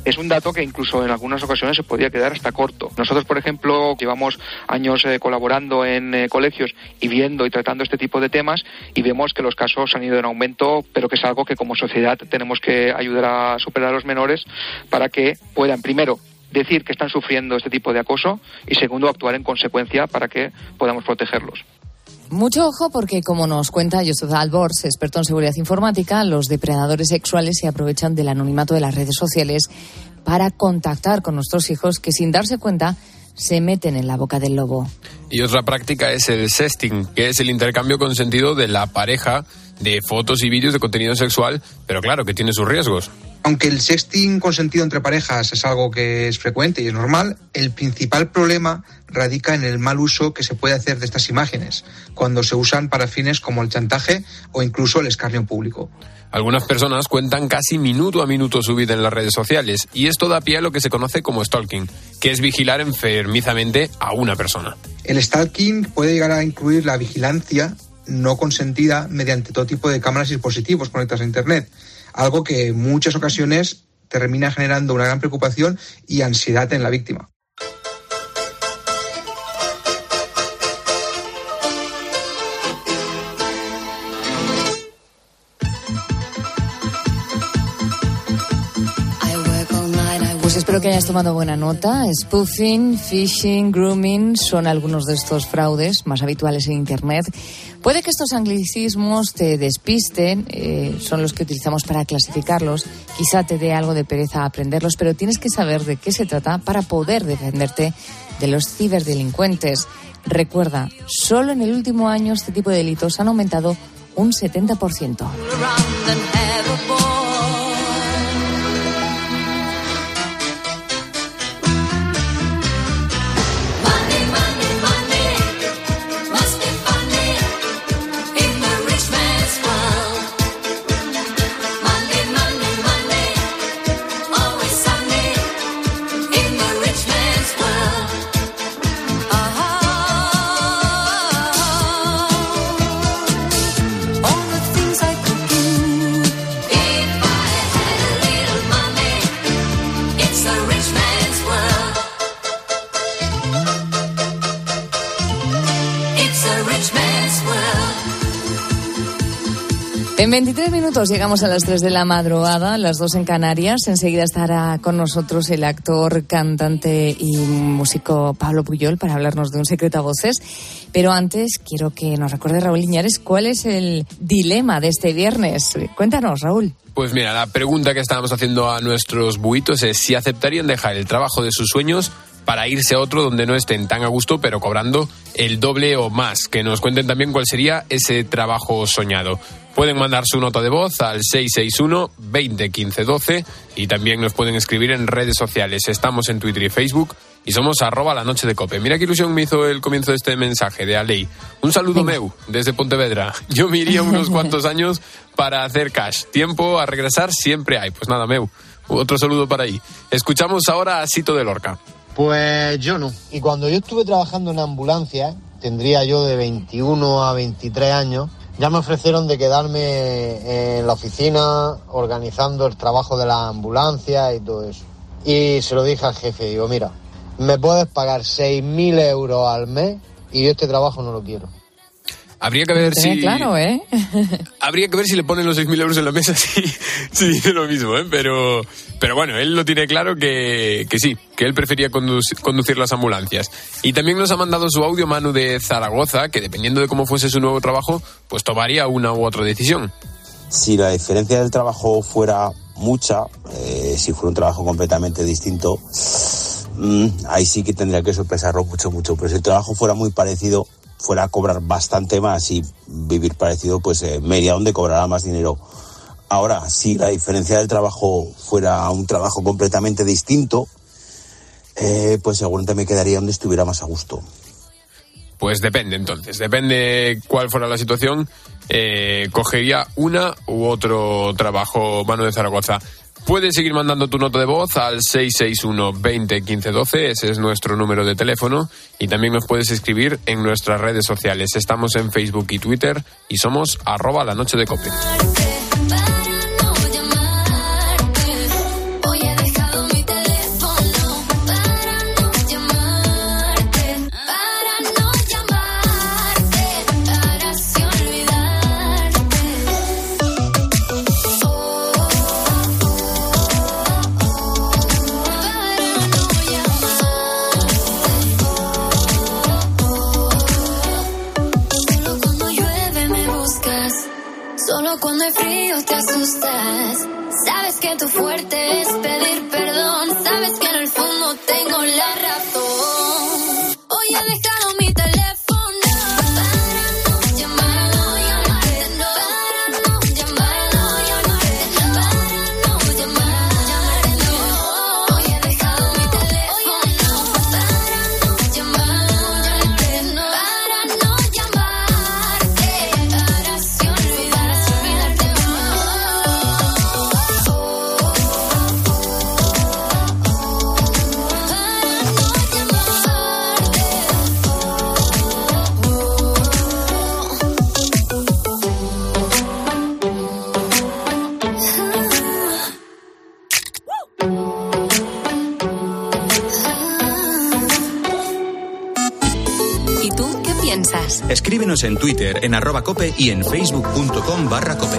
Speaker 30: Es un dato que incluso en algunas ocasiones se podría quedar hasta corto. Nosotros, por ejemplo, llevamos años eh, colaborando en eh, colegios y viendo y tratando este tipo de temas y vemos que los casos han ido en aumento, pero que es algo que como sociedad tenemos que ayudar a superar a los menores para que puedan, primero, decir que están sufriendo este tipo de acoso y segundo, actuar en consecuencia para que podamos protegerlos.
Speaker 1: Mucho ojo porque, como nos cuenta Joseph Albors, experto en seguridad informática, los depredadores sexuales se aprovechan del anonimato de las redes sociales para contactar con nuestros hijos que sin darse cuenta se meten en la boca del lobo.
Speaker 9: Y otra práctica es el sexting, que es el intercambio consentido de la pareja de fotos y vídeos de contenido sexual, pero claro, que tiene sus riesgos.
Speaker 34: Aunque el sexting consentido entre parejas es algo que es frecuente y es normal, el principal problema radica en el mal uso que se puede hacer de estas imágenes, cuando se usan para fines como el chantaje o incluso el escarnio público.
Speaker 9: Algunas personas cuentan casi minuto a minuto su vida en las redes sociales y esto da pie a lo que se conoce como stalking, que es vigilar enfermizamente a una persona.
Speaker 34: El stalking puede llegar a incluir la vigilancia no consentida mediante todo tipo de cámaras y dispositivos conectados a Internet, algo que en muchas ocasiones termina generando una gran preocupación y ansiedad en la víctima.
Speaker 1: Pues espero que hayas tomado buena nota. Spoofing, phishing, grooming son algunos de estos fraudes más habituales en Internet. Puede que estos anglicismos te despisten, eh, son los que utilizamos para clasificarlos. Quizá te dé algo de pereza aprenderlos, pero tienes que saber de qué se trata para poder defenderte de los ciberdelincuentes. Recuerda, solo en el último año este tipo de delitos han aumentado un 70%. En 23 minutos llegamos a las 3 de la madrugada, las 2 en Canarias. Enseguida estará con nosotros el actor, cantante y músico Pablo Puyol para hablarnos de un secreto a voces. Pero antes quiero que nos recuerde Raúl Liñares cuál es el dilema de este viernes. Cuéntanos, Raúl.
Speaker 9: Pues mira, la pregunta que estábamos haciendo a nuestros buitos es si aceptarían dejar el trabajo de sus sueños para irse a otro donde no estén tan a gusto, pero cobrando el doble o más. Que nos cuenten también cuál sería ese trabajo soñado. Pueden mandar su nota de voz al 661 20 15 12 y también nos pueden escribir en redes sociales. Estamos en Twitter y Facebook y somos arroba la noche de cope. Mira qué ilusión me hizo el comienzo de este mensaje de Alei. Un saludo meu desde Pontevedra. Yo me iría unos cuantos años para hacer cash. Tiempo a regresar siempre hay. Pues nada, meu. Otro saludo para ahí. Escuchamos ahora a Sito de Lorca.
Speaker 35: Pues yo no. Y cuando yo estuve trabajando en ambulancia, tendría yo de 21 a 23 años, ya me ofrecieron de quedarme en la oficina organizando el trabajo de la ambulancia y todo eso. Y se lo dije al jefe, digo, mira, me puedes pagar 6.000 euros al mes y yo este trabajo no lo quiero.
Speaker 9: Habría que ver si.
Speaker 1: Claro, ¿eh?
Speaker 9: Habría que ver si le ponen los 6.000 euros en la mesa si, si dice lo mismo, ¿eh? Pero, pero bueno, él lo tiene claro que, que sí, que él prefería conducir, conducir las ambulancias. Y también nos ha mandado su audio Manu de Zaragoza, que dependiendo de cómo fuese su nuevo trabajo, pues tomaría una u otra decisión.
Speaker 22: Si la diferencia del trabajo fuera mucha, eh, si fuera un trabajo completamente distinto, mmm, ahí sí que tendría que sorpresarlo mucho, mucho. Pero si el trabajo fuera muy parecido, fuera a cobrar bastante más y vivir parecido, pues eh, me iría donde cobrará más dinero. Ahora, si la diferencia del trabajo fuera un trabajo completamente distinto, eh, pues seguramente me quedaría donde estuviera más a gusto.
Speaker 9: Pues depende entonces, depende cuál fuera la situación, eh, cogería una u otro trabajo mano de Zaragoza. Puedes seguir mandando tu nota de voz al 661 20 15 12, ese es nuestro número de teléfono, y también nos puedes escribir en nuestras redes sociales. Estamos en Facebook y Twitter y somos arroba la noche de cope.
Speaker 12: Tu fuerte es pedir perdón. Sabes que en el fondo tengo la razón.
Speaker 3: ¿Y tú qué piensas?
Speaker 2: Escríbenos en Twitter, en arroba cope y en facebook.com barra cope.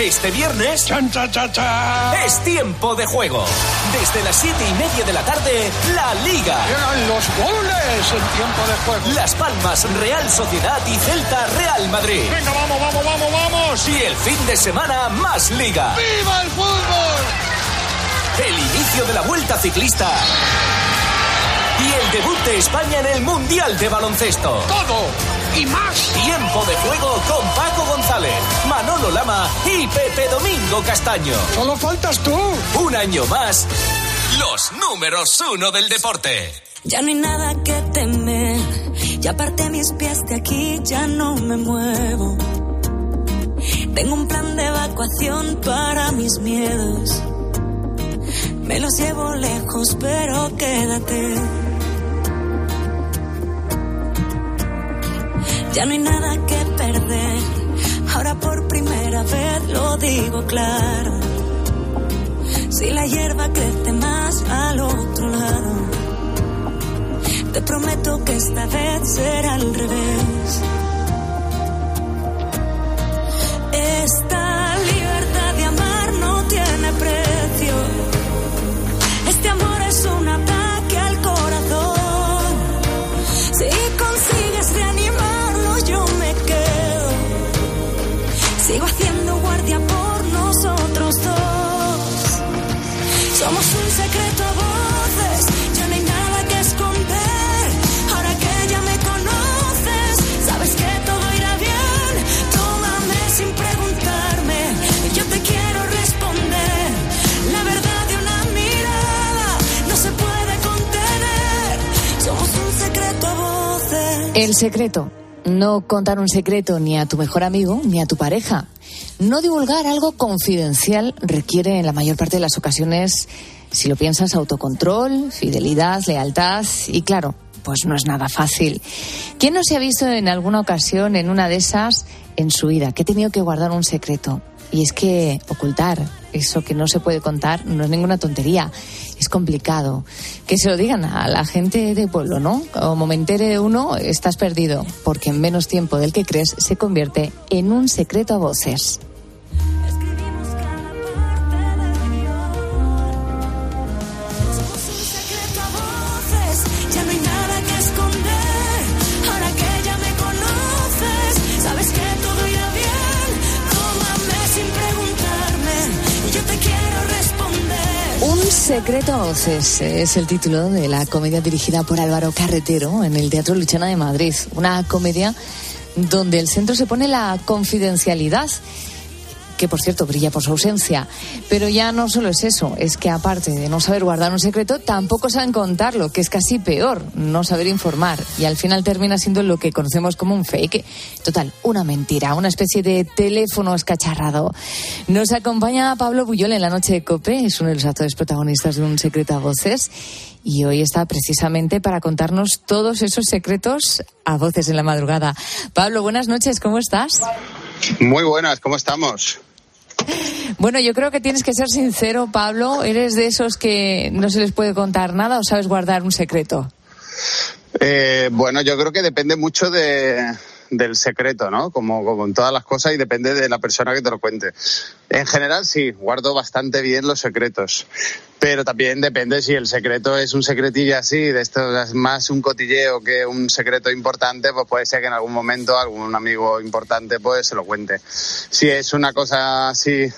Speaker 36: Este viernes es tiempo de juego. Desde las siete y media de la tarde, la Liga.
Speaker 37: Llegan los goles en tiempo de juego.
Speaker 36: Las Palmas, Real Sociedad y Celta, Real Madrid.
Speaker 37: Venga, vamos, vamos, vamos, vamos.
Speaker 36: Y el fin de semana, más Liga.
Speaker 37: ¡Viva el fútbol!
Speaker 36: El inicio de la Vuelta Ciclista. Y el debut de España en el Mundial de Baloncesto.
Speaker 37: Todo y más.
Speaker 36: Tiempo de juego con Paco González, Manolo Lama y Pepe Domingo Castaño.
Speaker 37: Solo faltas tú.
Speaker 36: Un año más, los números uno del deporte.
Speaker 12: Ya no hay nada que temer. Ya aparté mis pies de aquí, ya no me muevo. Tengo un plan de evacuación para mis miedos. Me los llevo lejos, pero quédate. Ya no hay nada que perder. Ahora por primera vez lo digo claro. Si la hierba crece más al otro lado, te prometo que esta vez será al revés. Esta libertad de amar no tiene precio. Este amor es un ataque
Speaker 1: El secreto. No contar un secreto ni a tu mejor amigo ni a tu pareja. No divulgar algo confidencial requiere en la mayor parte de las ocasiones, si lo piensas, autocontrol, fidelidad, lealtad y claro, pues no es nada fácil. ¿Quién no se ha visto en alguna ocasión en una de esas en su vida que ha tenido que guardar un secreto? Y es que ocultar eso que no se puede contar no es ninguna tontería, es complicado. Que se lo digan a la gente de pueblo, ¿no? Como me entere uno, estás perdido, porque en menos tiempo del que crees se convierte en un secreto a voces.
Speaker 12: Responder.
Speaker 1: Un secreto a voces es el título de la comedia dirigida por Álvaro Carretero en el Teatro Luchana de Madrid. Una comedia donde el centro se pone la confidencialidad que por cierto brilla por su ausencia. Pero ya no solo es eso, es que aparte de no saber guardar un secreto, tampoco saben contarlo, que es casi peor, no saber informar. Y al final termina siendo lo que conocemos como un fake. Total, una mentira, una especie de teléfono escacharrado. Nos acompaña Pablo Buyol en la noche de Cope, es uno de los actores protagonistas de Un secreto a voces. Y hoy está precisamente para contarnos todos esos secretos a voces en la madrugada. Pablo, buenas noches, ¿cómo estás?
Speaker 38: Muy buenas, ¿cómo estamos?
Speaker 1: Bueno, yo creo que tienes que ser sincero, Pablo. ¿Eres de esos que no se les puede contar nada o sabes guardar un secreto?
Speaker 38: Eh, bueno, yo creo que depende mucho de, del secreto, ¿no? Como, como en todas las cosas y depende de la persona que te lo cuente. En general, sí, guardo bastante bien los secretos. Pero también depende si el secreto es un secretillo así, de esto es más un cotilleo que un secreto importante, pues puede ser que en algún momento algún amigo importante pues se lo cuente. Si es una cosa así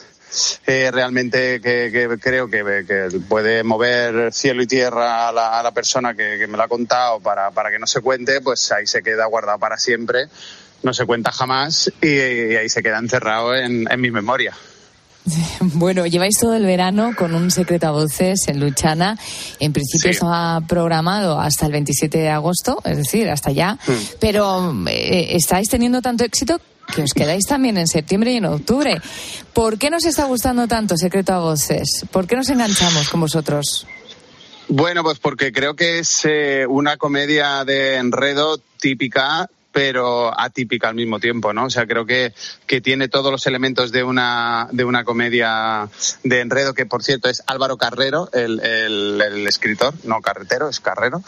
Speaker 38: eh, realmente que, que creo que, que, puede mover cielo y tierra a la, a la persona que, que, me lo ha contado para, para que no se cuente, pues ahí se queda guardado para siempre, no se cuenta jamás y, y ahí se queda encerrado en, en mi memoria.
Speaker 1: Bueno, lleváis todo el verano con un secreto a voces en Luchana. En principio
Speaker 38: Sí.
Speaker 1: estaba programado hasta el 27 de agosto, es decir, hasta ya. Pero eh, estáis teniendo tanto éxito que os quedáis también en septiembre y en octubre. ¿Por qué nos está gustando tanto Secreto a Voces? ¿Por qué nos enganchamos con vosotros?
Speaker 38: Bueno, pues porque creo que es eh, una comedia de enredo típica pero atípica al mismo tiempo, ¿no? O sea, creo que, que tiene todos los elementos de una, de una comedia de enredo, que por cierto es Álvaro Carrero, el, el, el escritor, no carretero, es Carrero,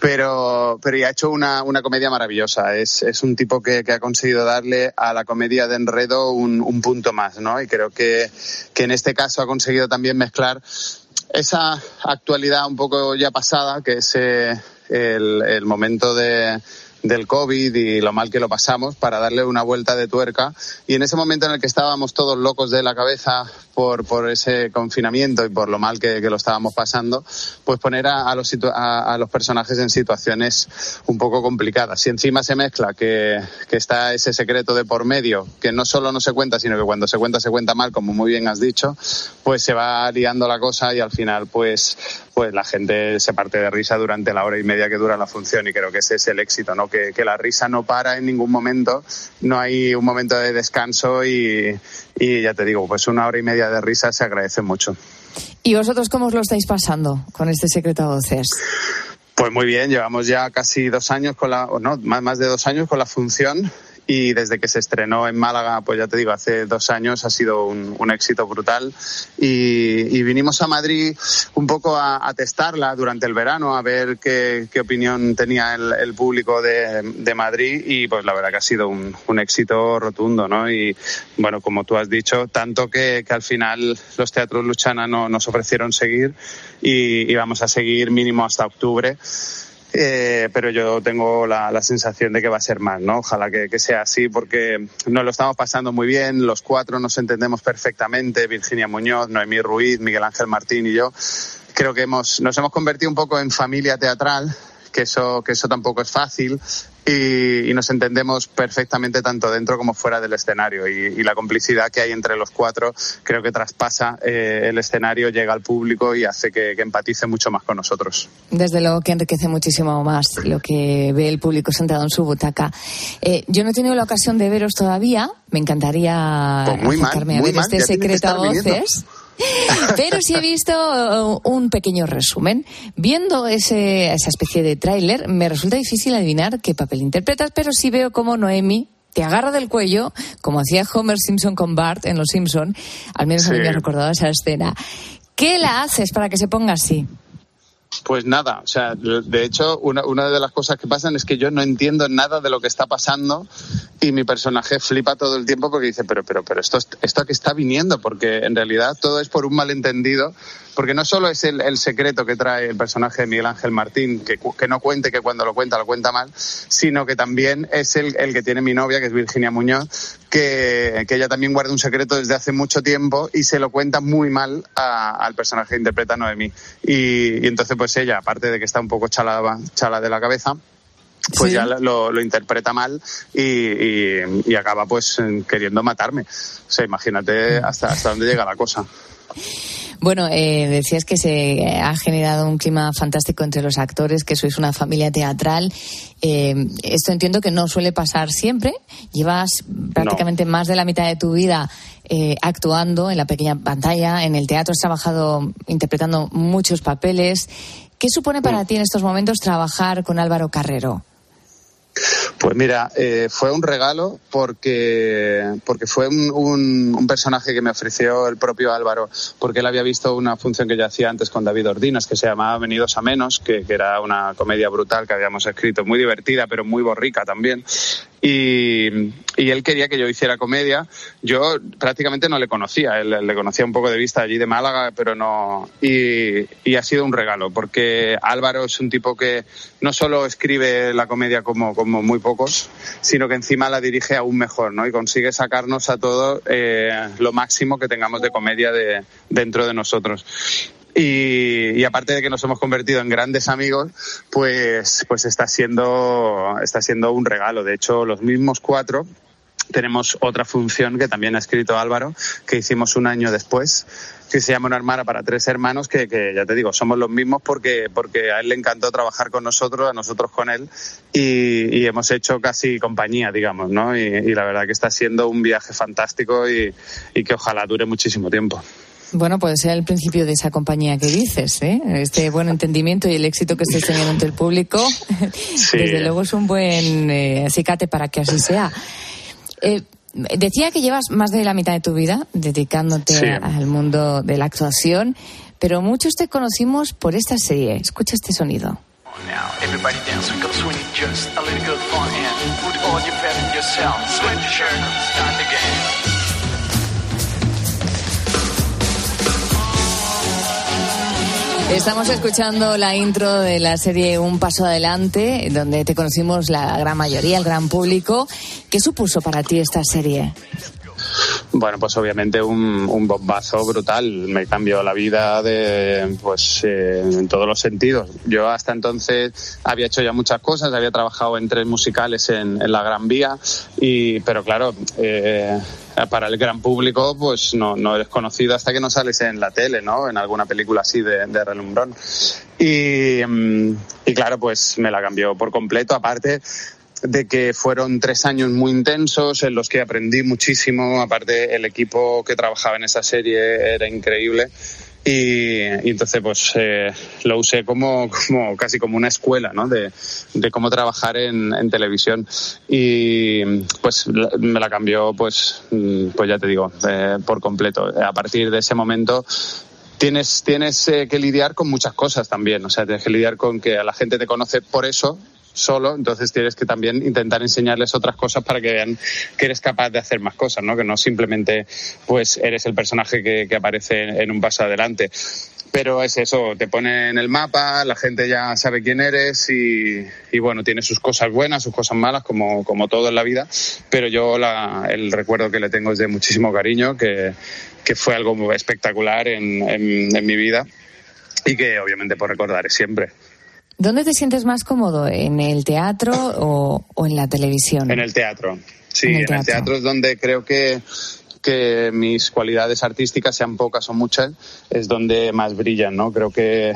Speaker 38: pero, pero ya ha hecho una, una comedia maravillosa. Es, es un tipo que, que ha conseguido darle a la comedia de enredo un, un punto más, ¿no? Y creo que, que en este caso ha conseguido también mezclar esa actualidad un poco ya pasada, que es eh, el, el momento de, del COVID y lo mal que lo pasamos para darle una vuelta de tuerca. Y en ese momento en el que estábamos todos locos de la cabeza por, por ese confinamiento y por lo mal que, que lo estábamos pasando, pues poner a, a los, a, a los personajes en situaciones un poco complicadas. Si encima se mezcla que, que está ese secreto de por medio, que no solo no se cuenta, sino que cuando se cuenta se cuenta mal, como muy bien has dicho, pues se va liando la cosa y al final pues, pues la gente se parte de risa durante la hora y media que dura la función y creo que ese es el éxito, ¿no? Que, que la risa no para en ningún momento, no hay un momento de descanso y, y ya te digo, pues una hora y media de risa se agradece mucho.
Speaker 1: ¿Y vosotros cómo os lo estáis pasando con este Secreto a Voces?
Speaker 38: Pues muy bien, llevamos ya casi dos años con la, o no, más, más de dos años con la función y desde que se estrenó en Málaga, pues ya te digo, hace dos años ha sido un, éxito brutal y, vinimos a Madrid un poco a, a testarla durante el verano, a ver qué, qué opinión tenía el, el público de, Madrid y pues la verdad que ha sido un, éxito rotundo, ¿no? Y bueno, como tú has dicho, tanto que, que al final los teatros Luchana no, nos ofrecieron seguir y, y vamos a seguir mínimo hasta octubre. Eh, pero yo tengo la, sensación de que va a ser más, ¿no? Ojalá que, que sea así porque nos lo estamos pasando muy bien, los cuatro nos entendemos perfectamente, Virginia Muñoz, Noemí Ruiz, Miguel Ángel Martín y yo. Creo que hemos, nos hemos convertido un poco en familia teatral, que eso, que eso tampoco es fácil. Y, y nos entendemos perfectamente tanto dentro como fuera del escenario y, y la complicidad que hay entre los cuatro creo que traspasa eh, el escenario, llega al público y hace que, que empatice mucho más con nosotros.
Speaker 1: Desde luego que enriquece muchísimo más lo que ve el público sentado en su butaca. Eh, yo no he tenido la ocasión de veros todavía. Me encantaría
Speaker 38: Pues muy mal,
Speaker 1: acercarme a ver
Speaker 38: mal,
Speaker 1: este
Speaker 38: ya
Speaker 1: secreto a
Speaker 38: viniendo.
Speaker 1: Pero sí he visto uh, un pequeño resumen. Viendo ese, esa especie de tráiler, me resulta difícil adivinar qué papel interpretas, pero sí veo como Noemi te agarra del cuello, como hacía Homer Simpson con Bart en Los Simpson. Al menos a mí me ha recordado esa escena. ¿Qué la haces para que se ponga así?
Speaker 38: Pues nada, o sea, de hecho, una, una de las cosas que pasan es que yo no entiendo nada de lo que está pasando y mi personaje flipa todo el tiempo porque dice, pero, pero, pero esto, esto a qué está viniendo, porque en realidad todo es por un malentendido, porque no solo es el, el secreto que trae el personaje de Miguel Ángel Martín, que, que no cuente, que cuando lo cuenta lo cuenta mal, sino que también es el, el que tiene mi novia, que es Virginia Muñoz, que, que ella también guarda un secreto desde hace mucho tiempo y se lo cuenta muy mal al personaje que interpreta Noemí. Y, y entonces pues ella, aparte de que está un poco chala, chala de la cabeza, pues
Speaker 1: Sí.
Speaker 38: ya lo, lo interpreta mal y, y- y acaba pues queriendo matarme. O sea, imagínate hasta, hasta dónde llega la cosa.
Speaker 1: Bueno, eh, decías que se ha generado un clima fantástico entre los actores, que sois una familia teatral. Eh, esto entiendo que no suele pasar siempre. Llevas prácticamente más de la mitad de tu vida eh, actuando en la pequeña pantalla, en el teatro has trabajado interpretando muchos papeles. ¿Qué supone para ti en estos momentos trabajar con Álvaro Carrero?
Speaker 38: Pues mira, eh, fue un regalo porque, porque fue un, un- un personaje que me ofreció el propio Álvaro, porque él había visto una función que yo hacía antes con David Ordinas, que se llamaba Venidos a Menos, que, que era una comedia brutal que habíamos escrito, muy divertida, pero muy borrica también. Y, y él quería que yo hiciera comedia. Yo prácticamente no le conocía, él, le conocía un poco de vista allí de Málaga, pero no. Y, ha sido un regalo, porque Álvaro es un tipo que no solo escribe la comedia como, como muy pocos, sino que encima la dirige aún mejor, ¿no? Y consigue sacarnos a todos eh, lo máximo que tengamos de comedia de, dentro de nosotros. Y, aparte de que nos hemos convertido en grandes amigos, pues, pues está, siendo, está siendo un regalo. De hecho, los mismos cuatro tenemos otra función que también ha escrito Álvaro, que hicimos un año después, que se llama Una Armada para tres hermanos, que, que, ya te digo, somos los mismos porque, porque a él le encantó trabajar con nosotros, a nosotros con él, y, hemos hecho casi compañía, digamos, ¿no? Y, y, la verdad que está siendo un viaje fantástico y que ojalá dure muchísimo tiempo.
Speaker 1: Bueno, puede ser el principio de esa compañía que dices, ¿eh? Este buen entendimiento y el éxito que estés teniendo ante el público, sí. desde luego es un buen eh, acicate para que así sea. Eh, decía que llevas más de la mitad de tu vida dedicándote sí. al mundo de la actuación, pero muchos te conocimos por esta serie. Escucha este sonido.
Speaker 39: Now, everybody dance, we go swing it just a little good fun and put all your faith in yourself. Sweat your shirt, start again.
Speaker 1: Estamos escuchando la intro de la serie Un Paso Adelante, donde te conocimos la gran mayoría, el gran público. ¿Qué supuso para ti esta serie?
Speaker 38: Bueno, pues obviamente un, bombazo brutal. Me cambió la vida de, pues, eh, en todos los sentidos. Yo hasta entonces había hecho ya muchas cosas, había trabajado en tres musicales en, la Gran Vía, y, pero claro, eh, para el gran público, pues no, no eres conocido hasta que no sales en la tele, ¿no? En alguna película así de, de relumbrón. Y, y claro, pues me la cambió por completo. Aparte, de que fueron tres años muy intensos en los que aprendí muchísimo. Aparte, el equipo que trabajaba en esa serie era increíble. Y, entonces pues eh, lo usé como, como casi como una escuela ¿no? de, de cómo trabajar en, televisión y pues me la cambió pues pues ya te digo eh, por completo a partir de ese momento tienes tienes eh, que lidiar con muchas cosas también o sea tienes que lidiar con que a la gente te conoce por eso solo, entonces tienes que también intentar enseñarles otras cosas para que vean que eres capaz de hacer más cosas, ¿no? Que no simplemente pues eres el personaje que, aparece en un paso adelante. Pero es eso, te pone en el mapa, la gente ya sabe quién eres y, y bueno, tiene sus cosas buenas, sus cosas malas, como, como todo en la vida, pero yo la, el recuerdo que le tengo es de muchísimo cariño, que, que fue algo espectacular en, en, mi vida y que obviamente por recordaré siempre.
Speaker 1: ¿Dónde te sientes más cómodo? ¿En el teatro o, o en la televisión?
Speaker 38: En el teatro. Sí, en el teatro, en el teatro es donde creo que, que mis cualidades artísticas, sean pocas o muchas, es donde más brillan, ¿no? Creo que,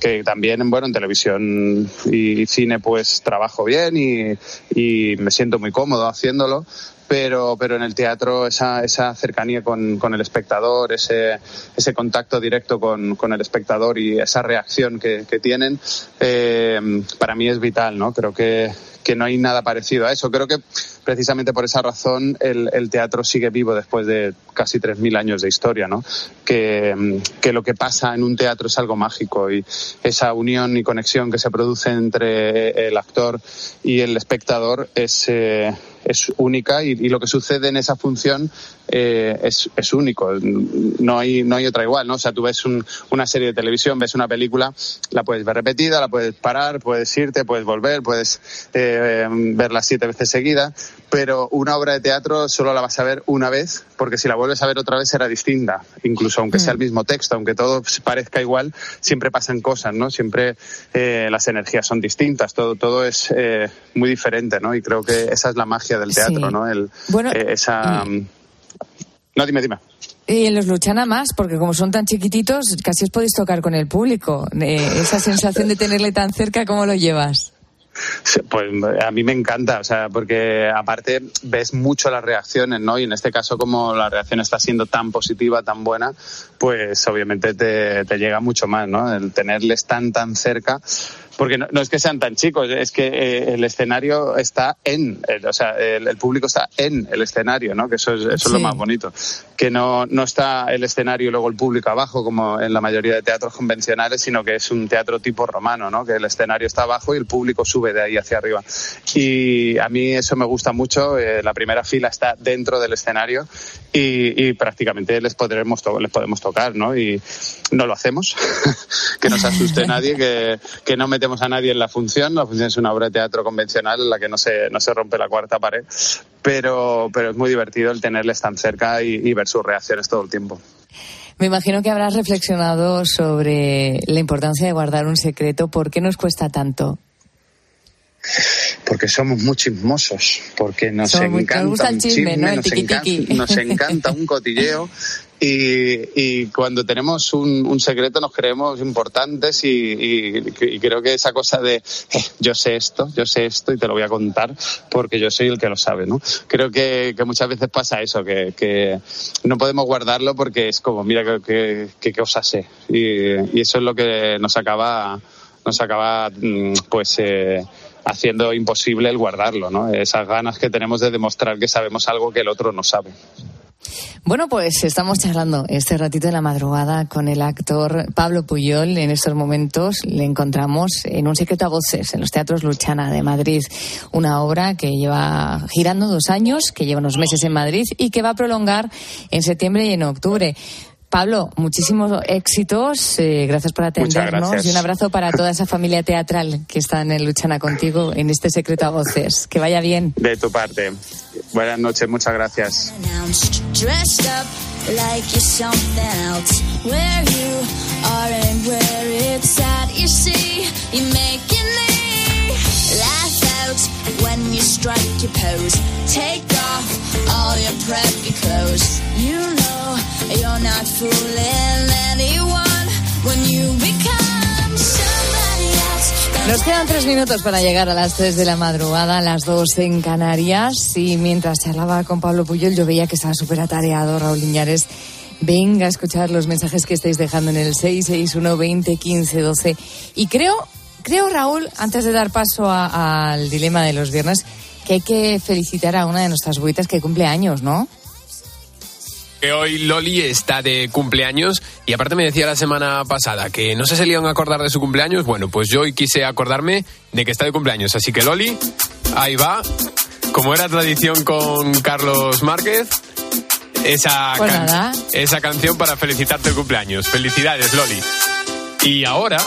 Speaker 38: que también, bueno, en televisión y cine pues trabajo bien y, y me siento muy cómodo haciéndolo, pero, pero en el teatro esa, esa cercanía con, con el espectador, ese, ese contacto directo con, con el espectador y esa reacción que, que tienen, eh, para mí es vital, ¿no? Creo que, que no hay nada parecido a eso. Creo que precisamente por esa razón el, el teatro sigue vivo después de casi 3.000 años de historia, ¿no? Que, que, lo que pasa en un teatro es algo mágico y esa unión y conexión que se produce entre el actor y el espectador es, eh, es única y, y, lo que sucede en esa función eh, es, es, único. No hay, no hay otra igual, ¿no? O sea, tú ves un, una serie de televisión, ves una película, la puedes ver repetida, la puedes parar, puedes irte, puedes volver, puedes eh, verla siete veces seguida, pero una obra de teatro solo la vas a ver una vez, porque si la vuelves a ver otra vez será distinta, incluso aunque sea el mismo texto, aunque todo parezca igual, siempre pasan cosas, ¿no? Siempre eh, las energías son distintas, todo, todo es eh, muy diferente, ¿no? Y creo que esa es la magia del teatro,
Speaker 1: sí.
Speaker 38: ¿no? El,
Speaker 1: bueno,
Speaker 38: eh, esa...
Speaker 1: Y...
Speaker 38: No, dime, dime.
Speaker 1: Y en los Luchana más, porque como son tan chiquititos, casi os podéis tocar con el público. Eh, esa sensación de tenerle tan cerca, ¿cómo lo llevas?
Speaker 38: Pues a mí me encanta, o sea, porque aparte ves mucho las reacciones, ¿no? Y en este caso, como la reacción está siendo tan positiva, tan buena, pues obviamente te, te llega mucho más, ¿no? El tenerles tan, tan cerca porque no, no es que sean tan chicos, es que eh, el escenario está en, el- o sea, el, el público está en el escenario, ¿no? Que eso es, eso es lo
Speaker 40: Sí.
Speaker 38: más bonito. Que no, no está el escenario y luego el público abajo, como en la mayoría de teatros convencionales, sino que es un teatro tipo romano, ¿no? Que el escenario está abajo y el público sube de ahí hacia arriba. Y a mí eso me gusta mucho. eh, la primera fila está dentro del escenario y, y prácticamente les podremos to- les podemos tocar, ¿no? Y no lo hacemos, que no se asuste nadie, que, que no metemos a nadie en la función. La función es una obra de teatro convencional en la que no se, no se rompe la cuarta pared, pero, pero es muy divertido el tenerles tan cerca y, y ver sus reacciones todo el tiempo.
Speaker 1: Me imagino que habrás reflexionado sobre la importancia de guardar un secreto. ¿Por qué nos cuesta tanto?
Speaker 38: Porque somos muy chismosos, porque nos
Speaker 1: Somos muy-
Speaker 38: encanta
Speaker 1: nos gusta el
Speaker 38: un
Speaker 1: chisme, ¿no? El
Speaker 38: nos,
Speaker 1: tiqui-tiqui.
Speaker 38: encanta, nos encanta un cotilleo y, y cuando tenemos un, secreto nos creemos importantes y, creo que esa cosa de "Eh, yo sé esto, yo sé esto y te lo voy a contar porque yo soy el que lo sabe, ¿no? Creo que, muchas veces pasa eso, que, no podemos guardarlo porque es como, mira qué que, cosa sé y, y eso es lo que nos acaba nos acaba mm, pues eh, haciendo imposible el guardarlo, ¿no? Esas ganas que tenemos de demostrar que sabemos algo que el otro no sabe.
Speaker 1: Bueno, pues estamos charlando este ratito de la madrugada con el actor Pablo Puyol. En estos momentos le encontramos en Un secreto a voces en los teatros Luchana de Madrid. Una obra que lleva girando dos años, que lleva unos meses en Madrid y que va a prolongar en septiembre y en octubre. Pablo, muchísimos éxitos. eh, gracias por atendernos
Speaker 38: gracias.
Speaker 1: y un abrazo para toda esa familia teatral que está en el Luchana contigo en este secreto a voces. Que vaya bien.
Speaker 38: De tu parte. Buenas noches, muchas gracias.
Speaker 12: All your preppy clothes. You know you're not fooling anyone when you become somebody else.
Speaker 1: Nos quedan tres minutos para llegar a las tres de la madrugada, a las dos en Canarias. Y mientras charlaba con Pablo Puyol, yo veía que estaba súper atareado Raúl Iñares. Venga a escuchar los mensajes que estáis dejando en el 661 20 15 12. Y creo, creo Raúl, antes de dar paso al dilema de los viernes, que hay que felicitar a una de nuestras buitas que cumple años, ¿no?
Speaker 9: Que hoy Loli está de cumpleaños y aparte me decía la semana pasada que no le iban a acordar de su cumpleaños. Bueno, pues yo hoy quise acordarme de que está de cumpleaños. Así que Loli, ahí va. Como era tradición con Carlos Márquez, esa,
Speaker 1: Pues
Speaker 9: can-
Speaker 1: nada.
Speaker 9: esa canción para felicitarte el cumpleaños. Felicidades, Loli. Y ahora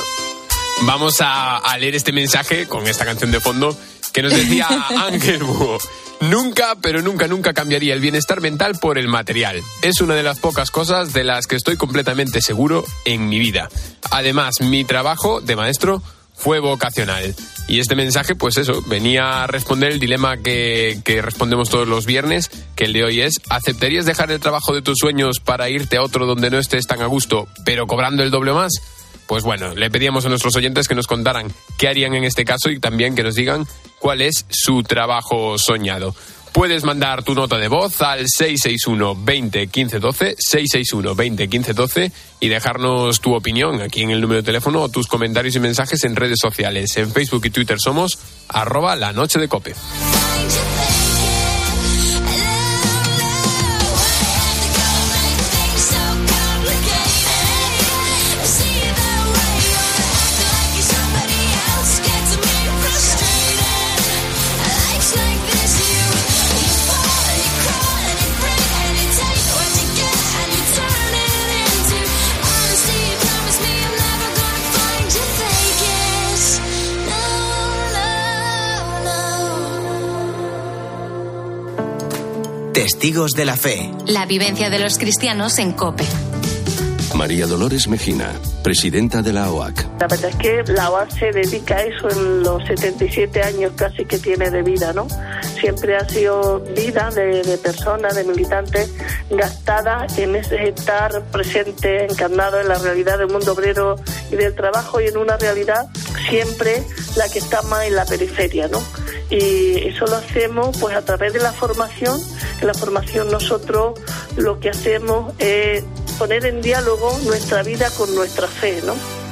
Speaker 9: vamos a, a leer este mensaje con esta canción de fondo que nos decía Ángel Búho. Nunca, pero nunca, nunca cambiaría el bienestar mental por el material. Es una de las pocas cosas de las que estoy completamente seguro en mi vida. Además, mi trabajo de maestro fue vocacional. Y este mensaje, pues eso, venía a responder el dilema que, que respondemos todos los viernes, que el de hoy es, ¿aceptarías dejar el trabajo de tus sueños para irte a otro donde no estés tan a gusto, pero cobrando el doble más? Pues bueno, le pedíamos a nuestros oyentes que nos contaran qué harían en este caso y también que nos digan cuál es su trabajo soñado. Puedes mandar tu nota de voz al 661 20 15 12, 661 20 15 12 y dejarnos tu opinión aquí en el número de teléfono o tus comentarios y mensajes en redes sociales. En Facebook y Twitter somos arroba la noche de cope.
Speaker 36: Testigos de la fe.
Speaker 3: La vivencia de los cristianos en COPE.
Speaker 41: María Dolores Mejina, presidenta de la OAC.
Speaker 42: La verdad es que la OAS se dedica a eso en los 77 años casi que tiene de vida, ¿no? Siempre ha sido vida de, personas, de militantes, gastada en ese estar presente, encarnado en la realidad del mundo obrero y del trabajo y en una realidad siempre la que está más en la periferia, ¿no? Y eso lo hacemos pues a través de la formación. En la formación nosotros lo que hacemos es poner en diálogo nuestra vida con nuestra fe, ¿no?